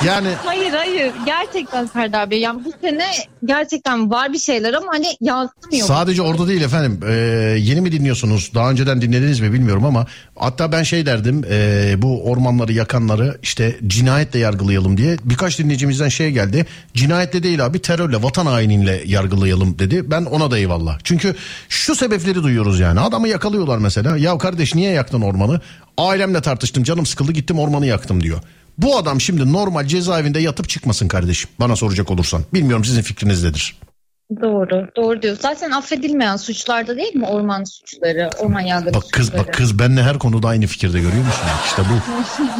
Yani Hayır hayır gerçekten Serdar Bey yani bu sene gerçekten var bir şeyler ama hani yansımıyor. sadece orada değil efendim. Ee, yeni mi dinliyorsunuz? Daha önceden dinlediniz mi bilmiyorum ama hatta ben şey derdim. ee, bu ormanları yakanları işte cinayetle yargılayalım diye. Birkaç dinleyicimizden şey geldi. Cinayetle değil abi terörle vatan hainiyle yargılayalım dedi. Ben ona da eyvallah. Çünkü şu sebepleri duyuyoruz yani. Adamı yakalıyorlar mesela. Ya kardeş niye yaktın ormanı? Ailemle tartıştım canım sıkıldı gittim ormanı yaktım diyor. Bu adam şimdi normal cezaevinde yatıp çıkmasın kardeşim. Bana soracak olursan. Bilmiyorum sizin fikriniz nedir? Doğru. Doğru diyor. Zaten affedilmeyen suçlarda değil mi orman suçları, orman yangını Bak kız suçları? bak kız benle her konuda aynı fikirde görüyor musun? İşte bu.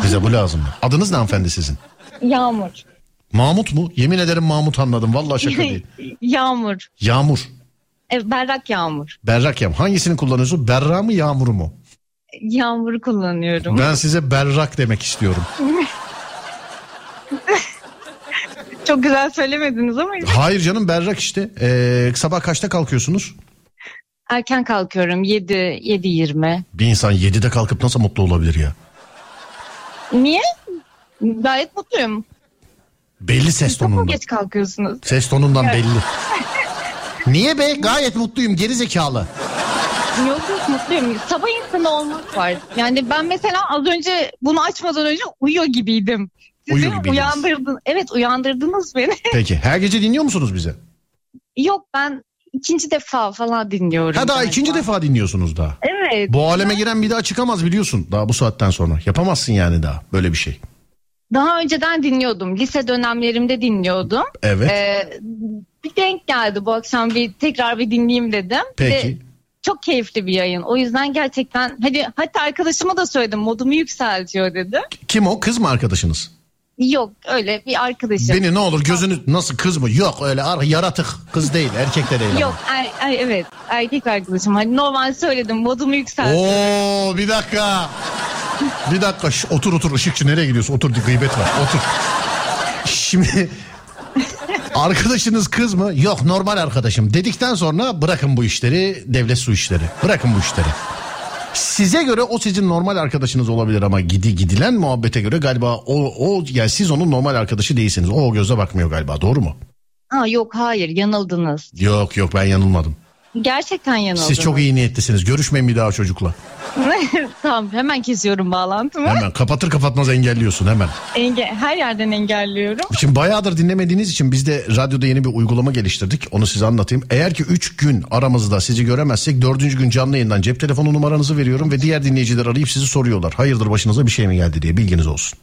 Bize bu lazım. Adınız ne hanımefendi sizin? Yağmur. Mahmut mu? Yemin ederim Mahmut anladım. Vallahi şaka değil. Yağmur. Yağmur. E, berrak yağmur. Berrak yağmur. Hangisini kullanıyorsun? Berra mı yağmuru mu? Yağmuru kullanıyorum. Ben size berrak demek istiyorum. Çok güzel söylemediniz ama Hayır canım berrak işte. Ee, sabah kaçta kalkıyorsunuz? erken kalkıyorum. 7 7.20. Bir insan 7'de kalkıp nasıl mutlu olabilir ya? Niye? Gayet mutluyum. Belli ses Çok mu tonundan. geç kalkıyorsunuz? Ses tonundan Evet. belli. Niye be? Gayet mutluyum geri zekalı. Yok yok mutluyum. Sabah insanı olmak var. Yani ben mesela az önce bunu açmadan önce uyuyor gibiydim. Uyuyor gibiydiniz. uyandırdın. Evet uyandırdınız beni. Peki her gece dinliyor musunuz bizi? Yok ben ikinci defa falan dinliyorum. Ha daha galiba. ikinci defa dinliyorsunuz daha. Evet. Bu aleme giren bir daha çıkamaz biliyorsun daha bu saatten sonra. Yapamazsın yani daha böyle bir şey. Daha önceden dinliyordum. Lise dönemlerimde dinliyordum. Evet. Ee, bir denk geldi bu akşam bir tekrar bir dinleyeyim dedim. Peki. Ve çok keyifli bir yayın. O yüzden gerçekten hadi hatta arkadaşıma da söyledim modumu yükseltiyor dedim. Kim o kız mı arkadaşınız? Yok öyle bir arkadaşım. Beni ne olur gözünü nasıl kız mı? Yok öyle ar- yaratık kız değil erkek de değil. Yok er, er- evet erkek arkadaşım. Hani normal söyledim modumu yükseltiyor. Oo bir dakika. Bir dakika Şş, otur otur ışıkçı nereye gidiyorsun? Otur gıybet var otur. Şimdi arkadaşınız kız mı? Yok normal arkadaşım dedikten sonra bırakın bu işleri devlet su işleri. Bırakın bu işleri. Size göre o sizin normal arkadaşınız olabilir ama gidi gidilen muhabbete göre galiba o o yani siz onun normal arkadaşı değilsiniz. O o gözle bakmıyor galiba doğru mu? Ha, yok hayır yanıldınız. Yok yok ben yanılmadım. Gerçekten yanıldınız. Siz çok iyi niyetlisiniz. Görüşmeyin bir daha çocukla. tamam hemen kesiyorum bağlantımı. Hemen kapatır kapatmaz engelliyorsun hemen. Enge her yerden engelliyorum. Şimdi bayağıdır dinlemediğiniz için biz de radyoda yeni bir uygulama geliştirdik. Onu size anlatayım. Eğer ki 3 gün aramızda sizi göremezsek 4. gün canlı yayından cep telefonu numaranızı veriyorum ve diğer dinleyiciler arayıp sizi soruyorlar. Hayırdır başınıza bir şey mi geldi diye bilginiz olsun.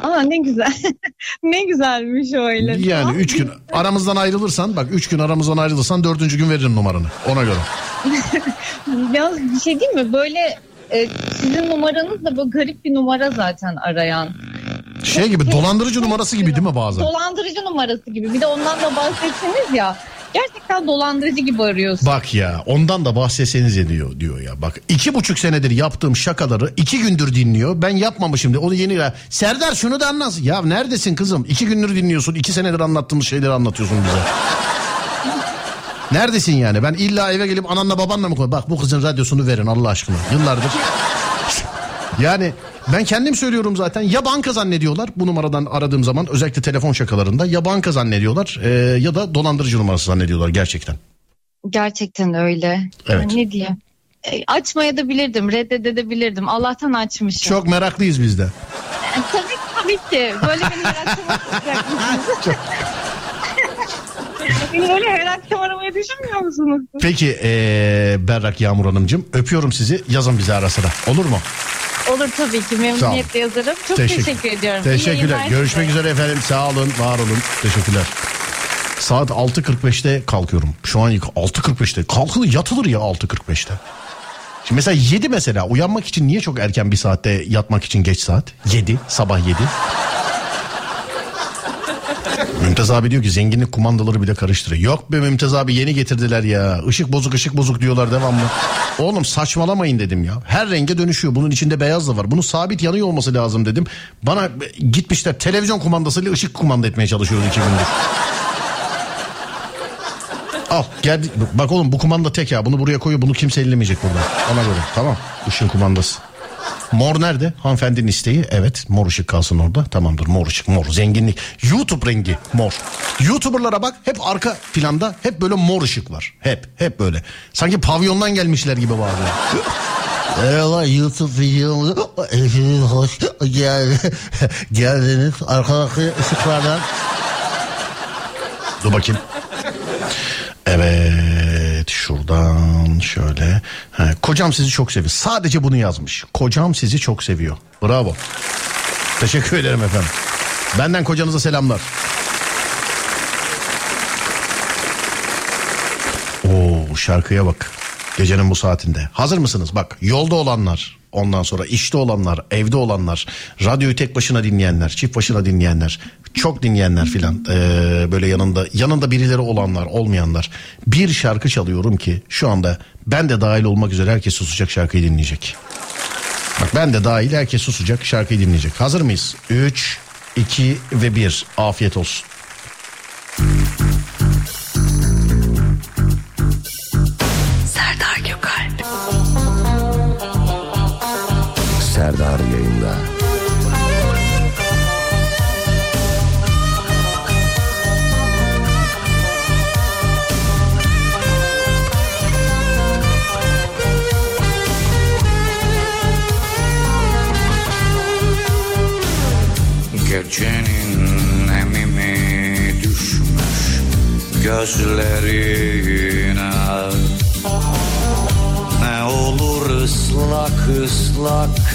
Aa ne güzel. ne güzelmiş öyle. Yani Tamam. 3 gün aramızdan ayrılırsan bak 3 gün aramızdan ayrılırsan 4. gün veririm numaranı ona göre. Yalnız bir şey değil mi? Böyle e, sizin numaranız da böyle garip bir numara zaten arayan. Şey gibi dolandırıcı numarası gibi değil mi bazen? Dolandırıcı numarası gibi. Bir de ondan da bahsetseniz ya. Gerçekten dolandırıcı gibi arıyorsun. Bak ya ondan da bahsetseniz ediyor diyor ya. Bak iki buçuk senedir yaptığım şakaları iki gündür dinliyor. Ben yapmamışım diye onu yeni ya. Serdar şunu da anlat. Ya neredesin kızım? İki gündür dinliyorsun. iki senedir anlattığımız şeyleri anlatıyorsun bize. Neredesin yani? Ben illa eve gelip ananla babanla mı koy? Bak bu kızın radyosunu verin Allah aşkına. Yıllardır. Yani ben kendim söylüyorum zaten ya banka zannediyorlar bu numaradan aradığım zaman özellikle telefon şakalarında ya banka zannediyorlar e, ya da dolandırıcı numarası zannediyorlar gerçekten. Gerçekten öyle. Evet. Yani ne diyeyim? E, açmaya da bilirdim, reddedebilirdim. Allah'tan açmışım. Çok meraklıyız biz de. E, tabii tabii ki. Böyle beni arayacaksınız. beni böyle her akşam aramayı düşünmüyor musunuz? Peki ee, Berrak Yağmur Hanımcığım öpüyorum sizi yazın bize ara sıra olur mu? Olur tabii ki memnuniyetle yazarım. Çok teşekkür, ediyorum. İyi Teşekkürler. Görüşmek size. üzere efendim. Sağ olun, var olun. Teşekkürler. Saat 6.45'te kalkıyorum. Şu an 6.45'te. Kalkılır yatılır ya 6.45'te. Şimdi mesela 7 mesela uyanmak için niye çok erken bir saatte yatmak için geç saat? 7 sabah 7. Mümtaz abi diyor ki zenginlik kumandaları bile karıştırıyor. Yok be Mümtaz abi yeni getirdiler ya. Işık bozuk ışık bozuk diyorlar devamlı. Oğlum saçmalamayın dedim ya. Her renge dönüşüyor. Bunun içinde beyaz da var. Bunun sabit yanıyor olması lazım dedim. Bana gitmişler televizyon kumandasıyla ışık kumanda etmeye çalışıyoruz iki gündür. Al geldi. Bak oğlum bu kumanda tek ya. Bunu buraya koyuyor. Bunu kimse ellemeyecek burada. Ona göre. Tamam. Işığın kumandası. Mor nerede? Hanımefendinin isteği. Evet mor ışık kalsın orada. Tamamdır mor ışık mor. Zenginlik. YouTube rengi mor. YouTuber'lara bak hep arka planda hep böyle mor ışık var. Hep hep böyle. Sanki pavyondan gelmişler gibi bazen. Eyvallah YouTube videomu hoş gel, geldiniz arkadaki ışıklardan. Dur bakayım. Evet şuradan şöyle. Ha, kocam sizi çok seviyor. Sadece bunu yazmış. Kocam sizi çok seviyor. Bravo. Teşekkür ederim efendim. Benden kocanıza selamlar. Oo şarkıya bak. Gecenin bu saatinde. Hazır mısınız? Bak yolda olanlar, ondan sonra işte olanlar, evde olanlar, radyoyu tek başına dinleyenler, çift başına dinleyenler, çok dinleyenler filan. ee, böyle yanında yanında birileri olanlar, olmayanlar. Bir şarkı çalıyorum ki şu anda ben de dahil olmak üzere herkes susacak şarkıyı dinleyecek. Bak ben de dahil herkes susacak şarkıyı dinleyecek. Hazır mıyız? 3, 2 ve 1. Afiyet olsun. Serdar yayında. Gecenin nemimi düşmüş gözlerine Ne olur ıslak ıslak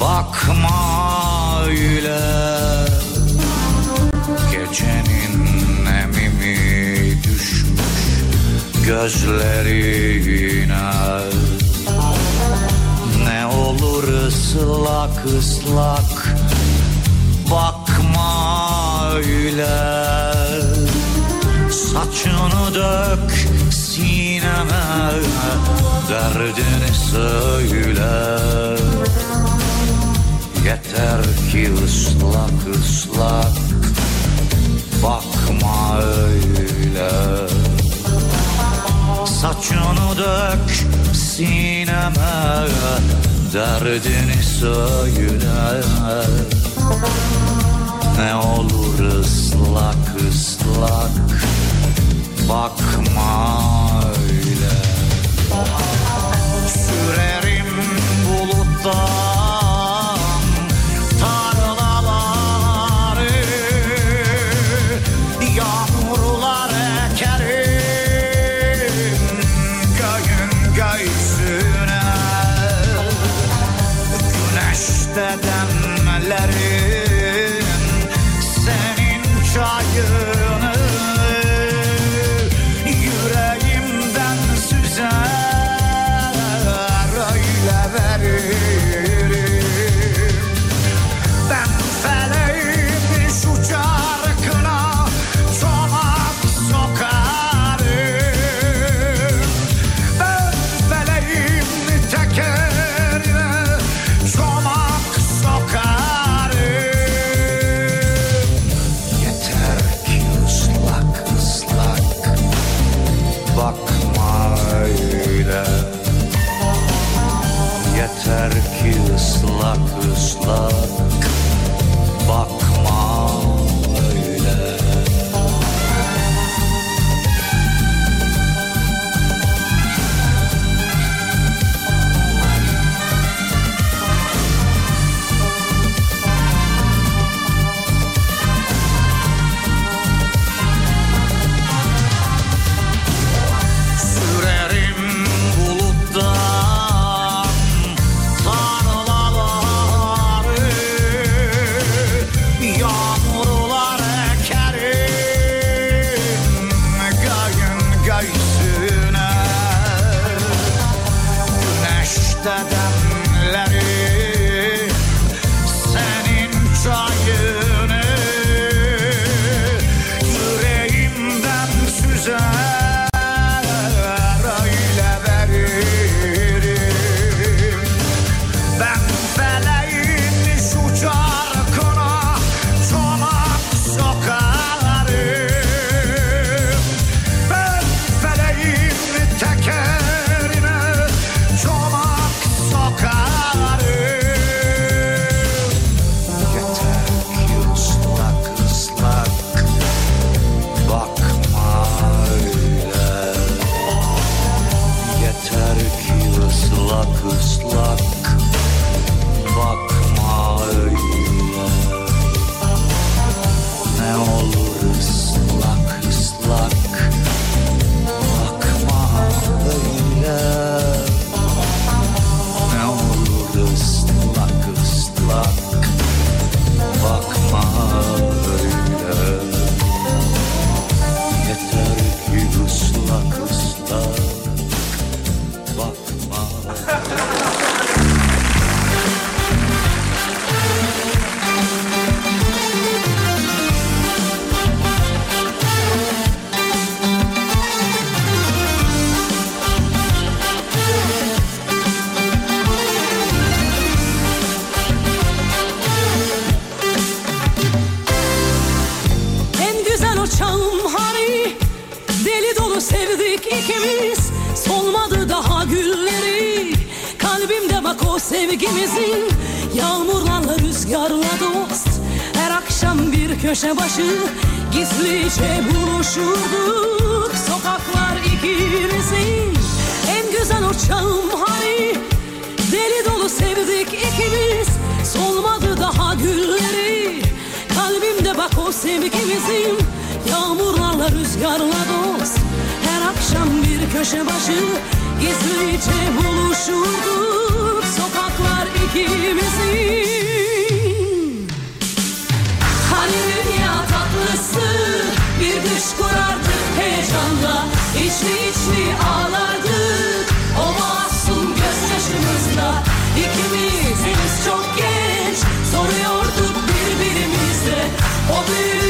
bakma öyle. Gecenin nemimi düşmüş gözlerine Ne olur ıslak ıslak bakma öyle. Saçını dök sineme Derdini söyle Yeter ki ıslak ıslak Bakma öyle. Saçını dök sineme Derdini söyle. Ne olur ıslak ıslak Bakma öyle. Sürerim buluttan ikimiz Solmadı daha gülleri. Kalbimde bak o sevgimizin Yağmurlarla rüzgarla dost. Her akşam bir köşe başı Gizlice buluşurduk. Sokaklar ikimizin En güzel uçağım hani Deli dolu sevdik ikimiz Solmadı daha gülleri. Kalbimde bak o sevgimizin Yağmurlarla rüzgarla dost akşam bir köşe başı Gizlice buluşurduk Sokaklar ikimizin Hani dünya tatlısı Bir düş kurardık heyecanla İçli içli ağlardık. O masum gözyaşımızla İkimiz henüz çok genç Soruyorduk birbirimize O büyük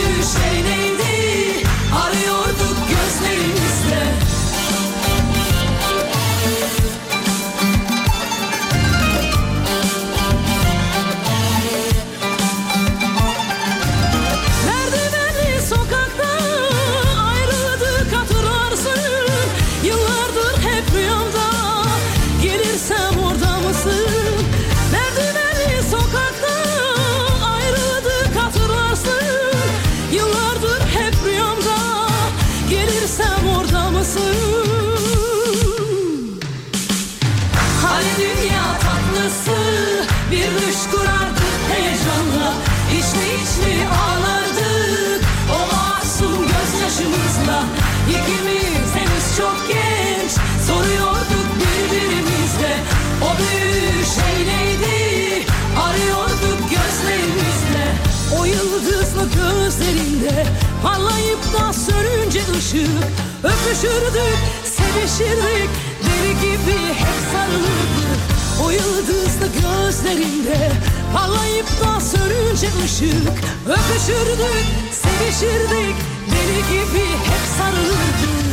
sönünce ışık Öpüşürdük sevişirdik. Deli gibi hep sarılırdık. O yıldızlı gözlerinde parlayıp da sönünce ışık. Öpüşürdük sevişirdik. Deli gibi hep sarılırdık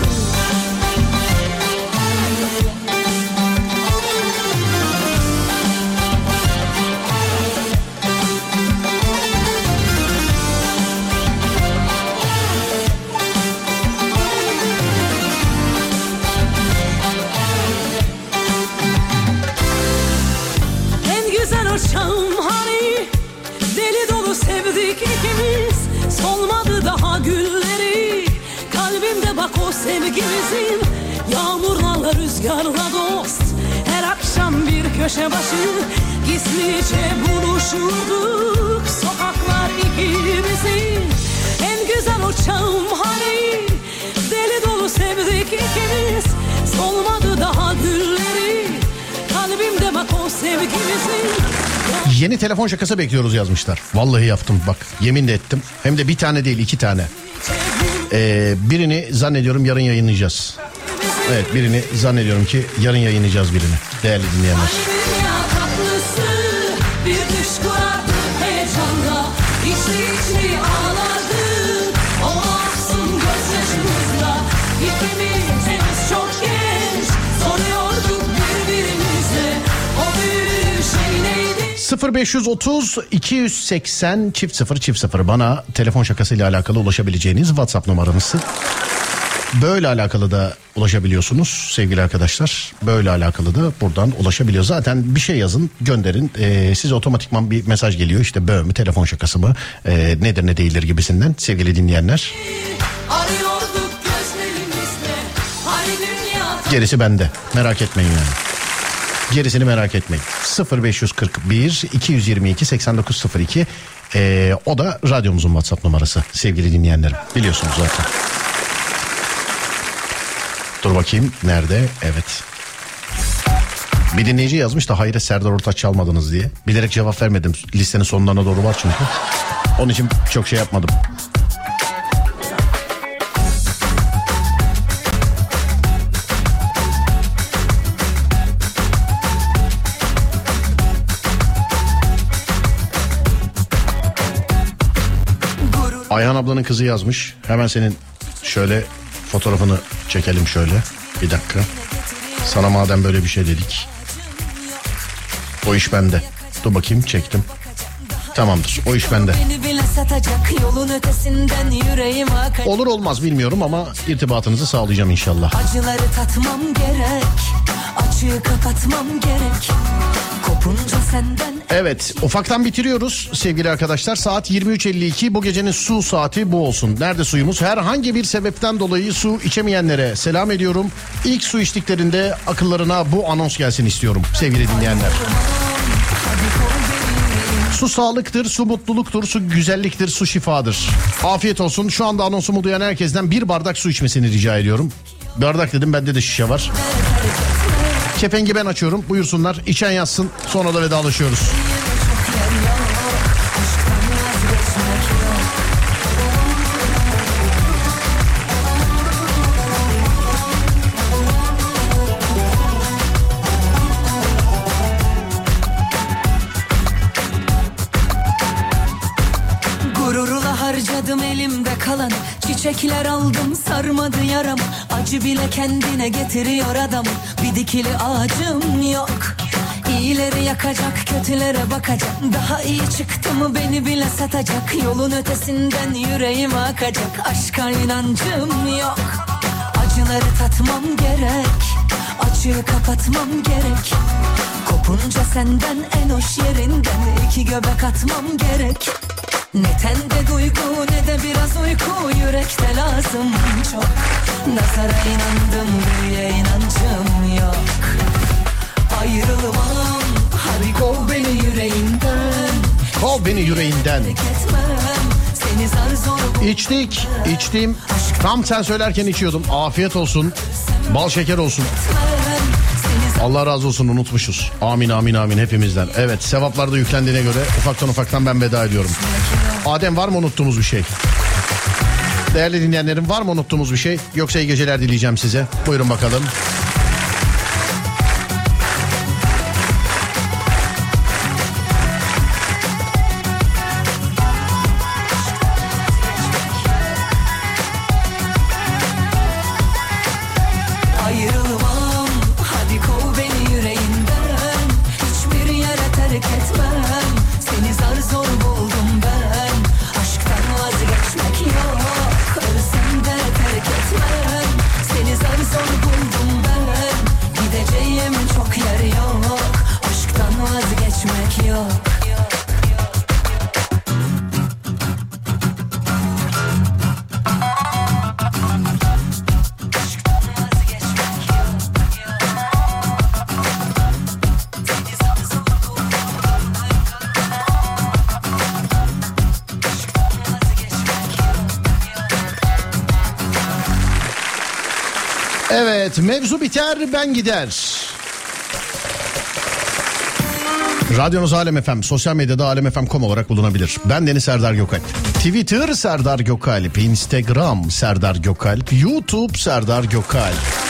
rüzgarla dost Her akşam bir köşe başı Gizlice buluşurduk Sokaklar ikimizin En güzel o çağım hani Deli dolu sevdik ikimiz Solmadı daha gülleri Kalbimde bak o sevgimizin Yeni telefon şakası bekliyoruz yazmışlar. Vallahi yaptım bak yemin de ettim. Hem de bir tane değil iki tane. Ee, birini zannediyorum yarın yayınlayacağız. Evet birini zannediyorum ki yarın yayınlayacağız birini. Değerli dinleyenler. Dünya tatlısı bir düş kurardık heyecanla İçli içli ağlardık o masum gözyaşımızla İkimiz henüz çok genç soruyorduk birbirimize O büyük şey neydi 0530 280 çift 0 çift 0 bana telefon şakasıyla alakalı ulaşabileceğiniz WhatsApp numaramızı. Böyle alakalı da ulaşabiliyorsunuz sevgili arkadaşlar. Böyle alakalı da buradan ulaşabiliyor. Zaten bir şey yazın gönderin. Ee, size otomatikman bir mesaj geliyor. İşte böyle mü telefon şakası mı ee, nedir ne değildir gibisinden sevgili dinleyenler. Hani Gerisi bende merak etmeyin yani. Gerisini merak etmeyin. 0541 222 8902 ee, o da radyomuzun WhatsApp numarası sevgili dinleyenlerim. Biliyorsunuz zaten. Dur bakayım nerede? Evet. Bir dinleyici yazmış da hayır Serdar Ortaç çalmadınız diye. Bilerek cevap vermedim. Listenin sonlarına doğru var çünkü. Onun için çok şey yapmadım. Ayhan ablanın kızı yazmış. Hemen senin şöyle fotoğrafını çekelim şöyle. Bir dakika. Sana madem böyle bir şey dedik. O iş bende. Dur bakayım çektim. Tamamdır o iş bende. Olur olmaz bilmiyorum ama irtibatınızı sağlayacağım inşallah. Acıları tatmam gerek. Açığı kapatmam gerek. Evet ufaktan bitiriyoruz sevgili arkadaşlar. Saat 23.52 bu gecenin su saati bu olsun. Nerede suyumuz? Herhangi bir sebepten dolayı su içemeyenlere selam ediyorum. İlk su içtiklerinde akıllarına bu anons gelsin istiyorum sevgili dinleyenler. Su sağlıktır, su mutluluktur, su güzelliktir, su şifadır. Afiyet olsun. Şu anda anonsumu duyan herkesten bir bardak su içmesini rica ediyorum. Bardak dedim bende de şişe var. Kepengi ben açıyorum. Buyursunlar. İçen yazsın. Sonra da vedalaşıyoruz. Gururla harcadım elimde kalan Çiçekler aldım sarmadı yaram Acı bile kendine getiriyor adam. Bir dikili ağacım yok. İyileri yakacak kötülere bakacak. Daha iyi çıktı mı beni bile satacak. Yolun ötesinden yüreğime akacak. Aşka inancım yok. Acıları tatmam gerek. Açığı kapatmam gerek. Kopunca senden en hoş yerinden iki göbek atmam gerek Ne tende duygu ne de biraz uyku yürekte lazım çok Nazara inandım büyüye inancım yok Ayrılmam hadi kov beni yüreğinden Kov beni yüreğinden. Etmem İçtik, içtim. Tam sen söylerken içiyordum. Afiyet olsun. Bal şeker olsun. Allah razı olsun unutmuşuz. Amin amin amin hepimizden. Evet sevaplar da yüklendiğine göre ufaktan ufaktan ben veda ediyorum. Adem var mı unuttuğumuz bir şey? Değerli dinleyenlerim var mı unuttuğumuz bir şey? Yoksa iyi geceler dileyeceğim size. Buyurun bakalım. Mevzu biter ben gider. Radyonuz Alem FM, sosyal medyada alemfm.com olarak bulunabilir. Ben Deniz Serdar Gökalp. Twitter Serdar Gökalp, Instagram Serdar Gökalp, YouTube Serdar Gökalp.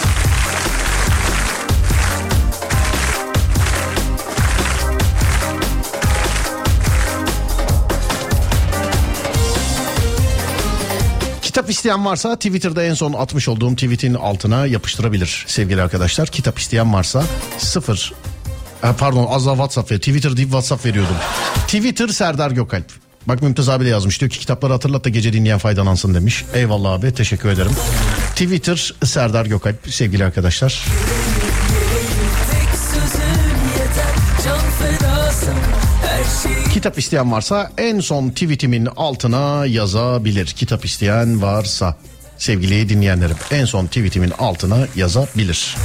Kitap isteyen varsa Twitter'da en son atmış olduğum tweetin altına yapıştırabilir sevgili arkadaşlar. Kitap isteyen varsa sıfır Ha, pardon az daha WhatsApp ver. Twitter deyip WhatsApp veriyordum. Twitter Serdar Gökalp. Bak Mümtaz abi de yazmış diyor ki kitapları hatırlat da gece dinleyen faydalansın demiş. Eyvallah abi teşekkür ederim. Twitter Serdar Gökalp sevgili arkadaşlar. Kitap isteyen varsa en son tweetimin altına yazabilir. Kitap isteyen varsa sevgili dinleyenlerim en son tweetimin altına yazabilir.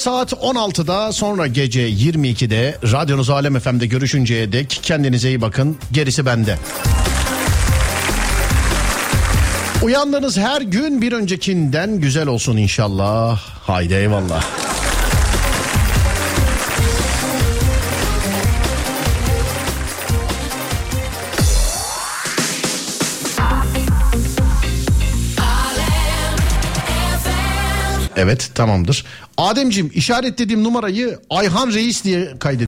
Saat 16'da sonra gece 22'de radyonuz Alem FM'de görüşünceye dek kendinize iyi bakın gerisi bende. Uyandığınız her gün bir öncekinden güzel olsun inşallah. Haydi eyvallah. Evet tamamdır. Ademciğim işaretlediğim numarayı Ayhan Reis diye kaydet.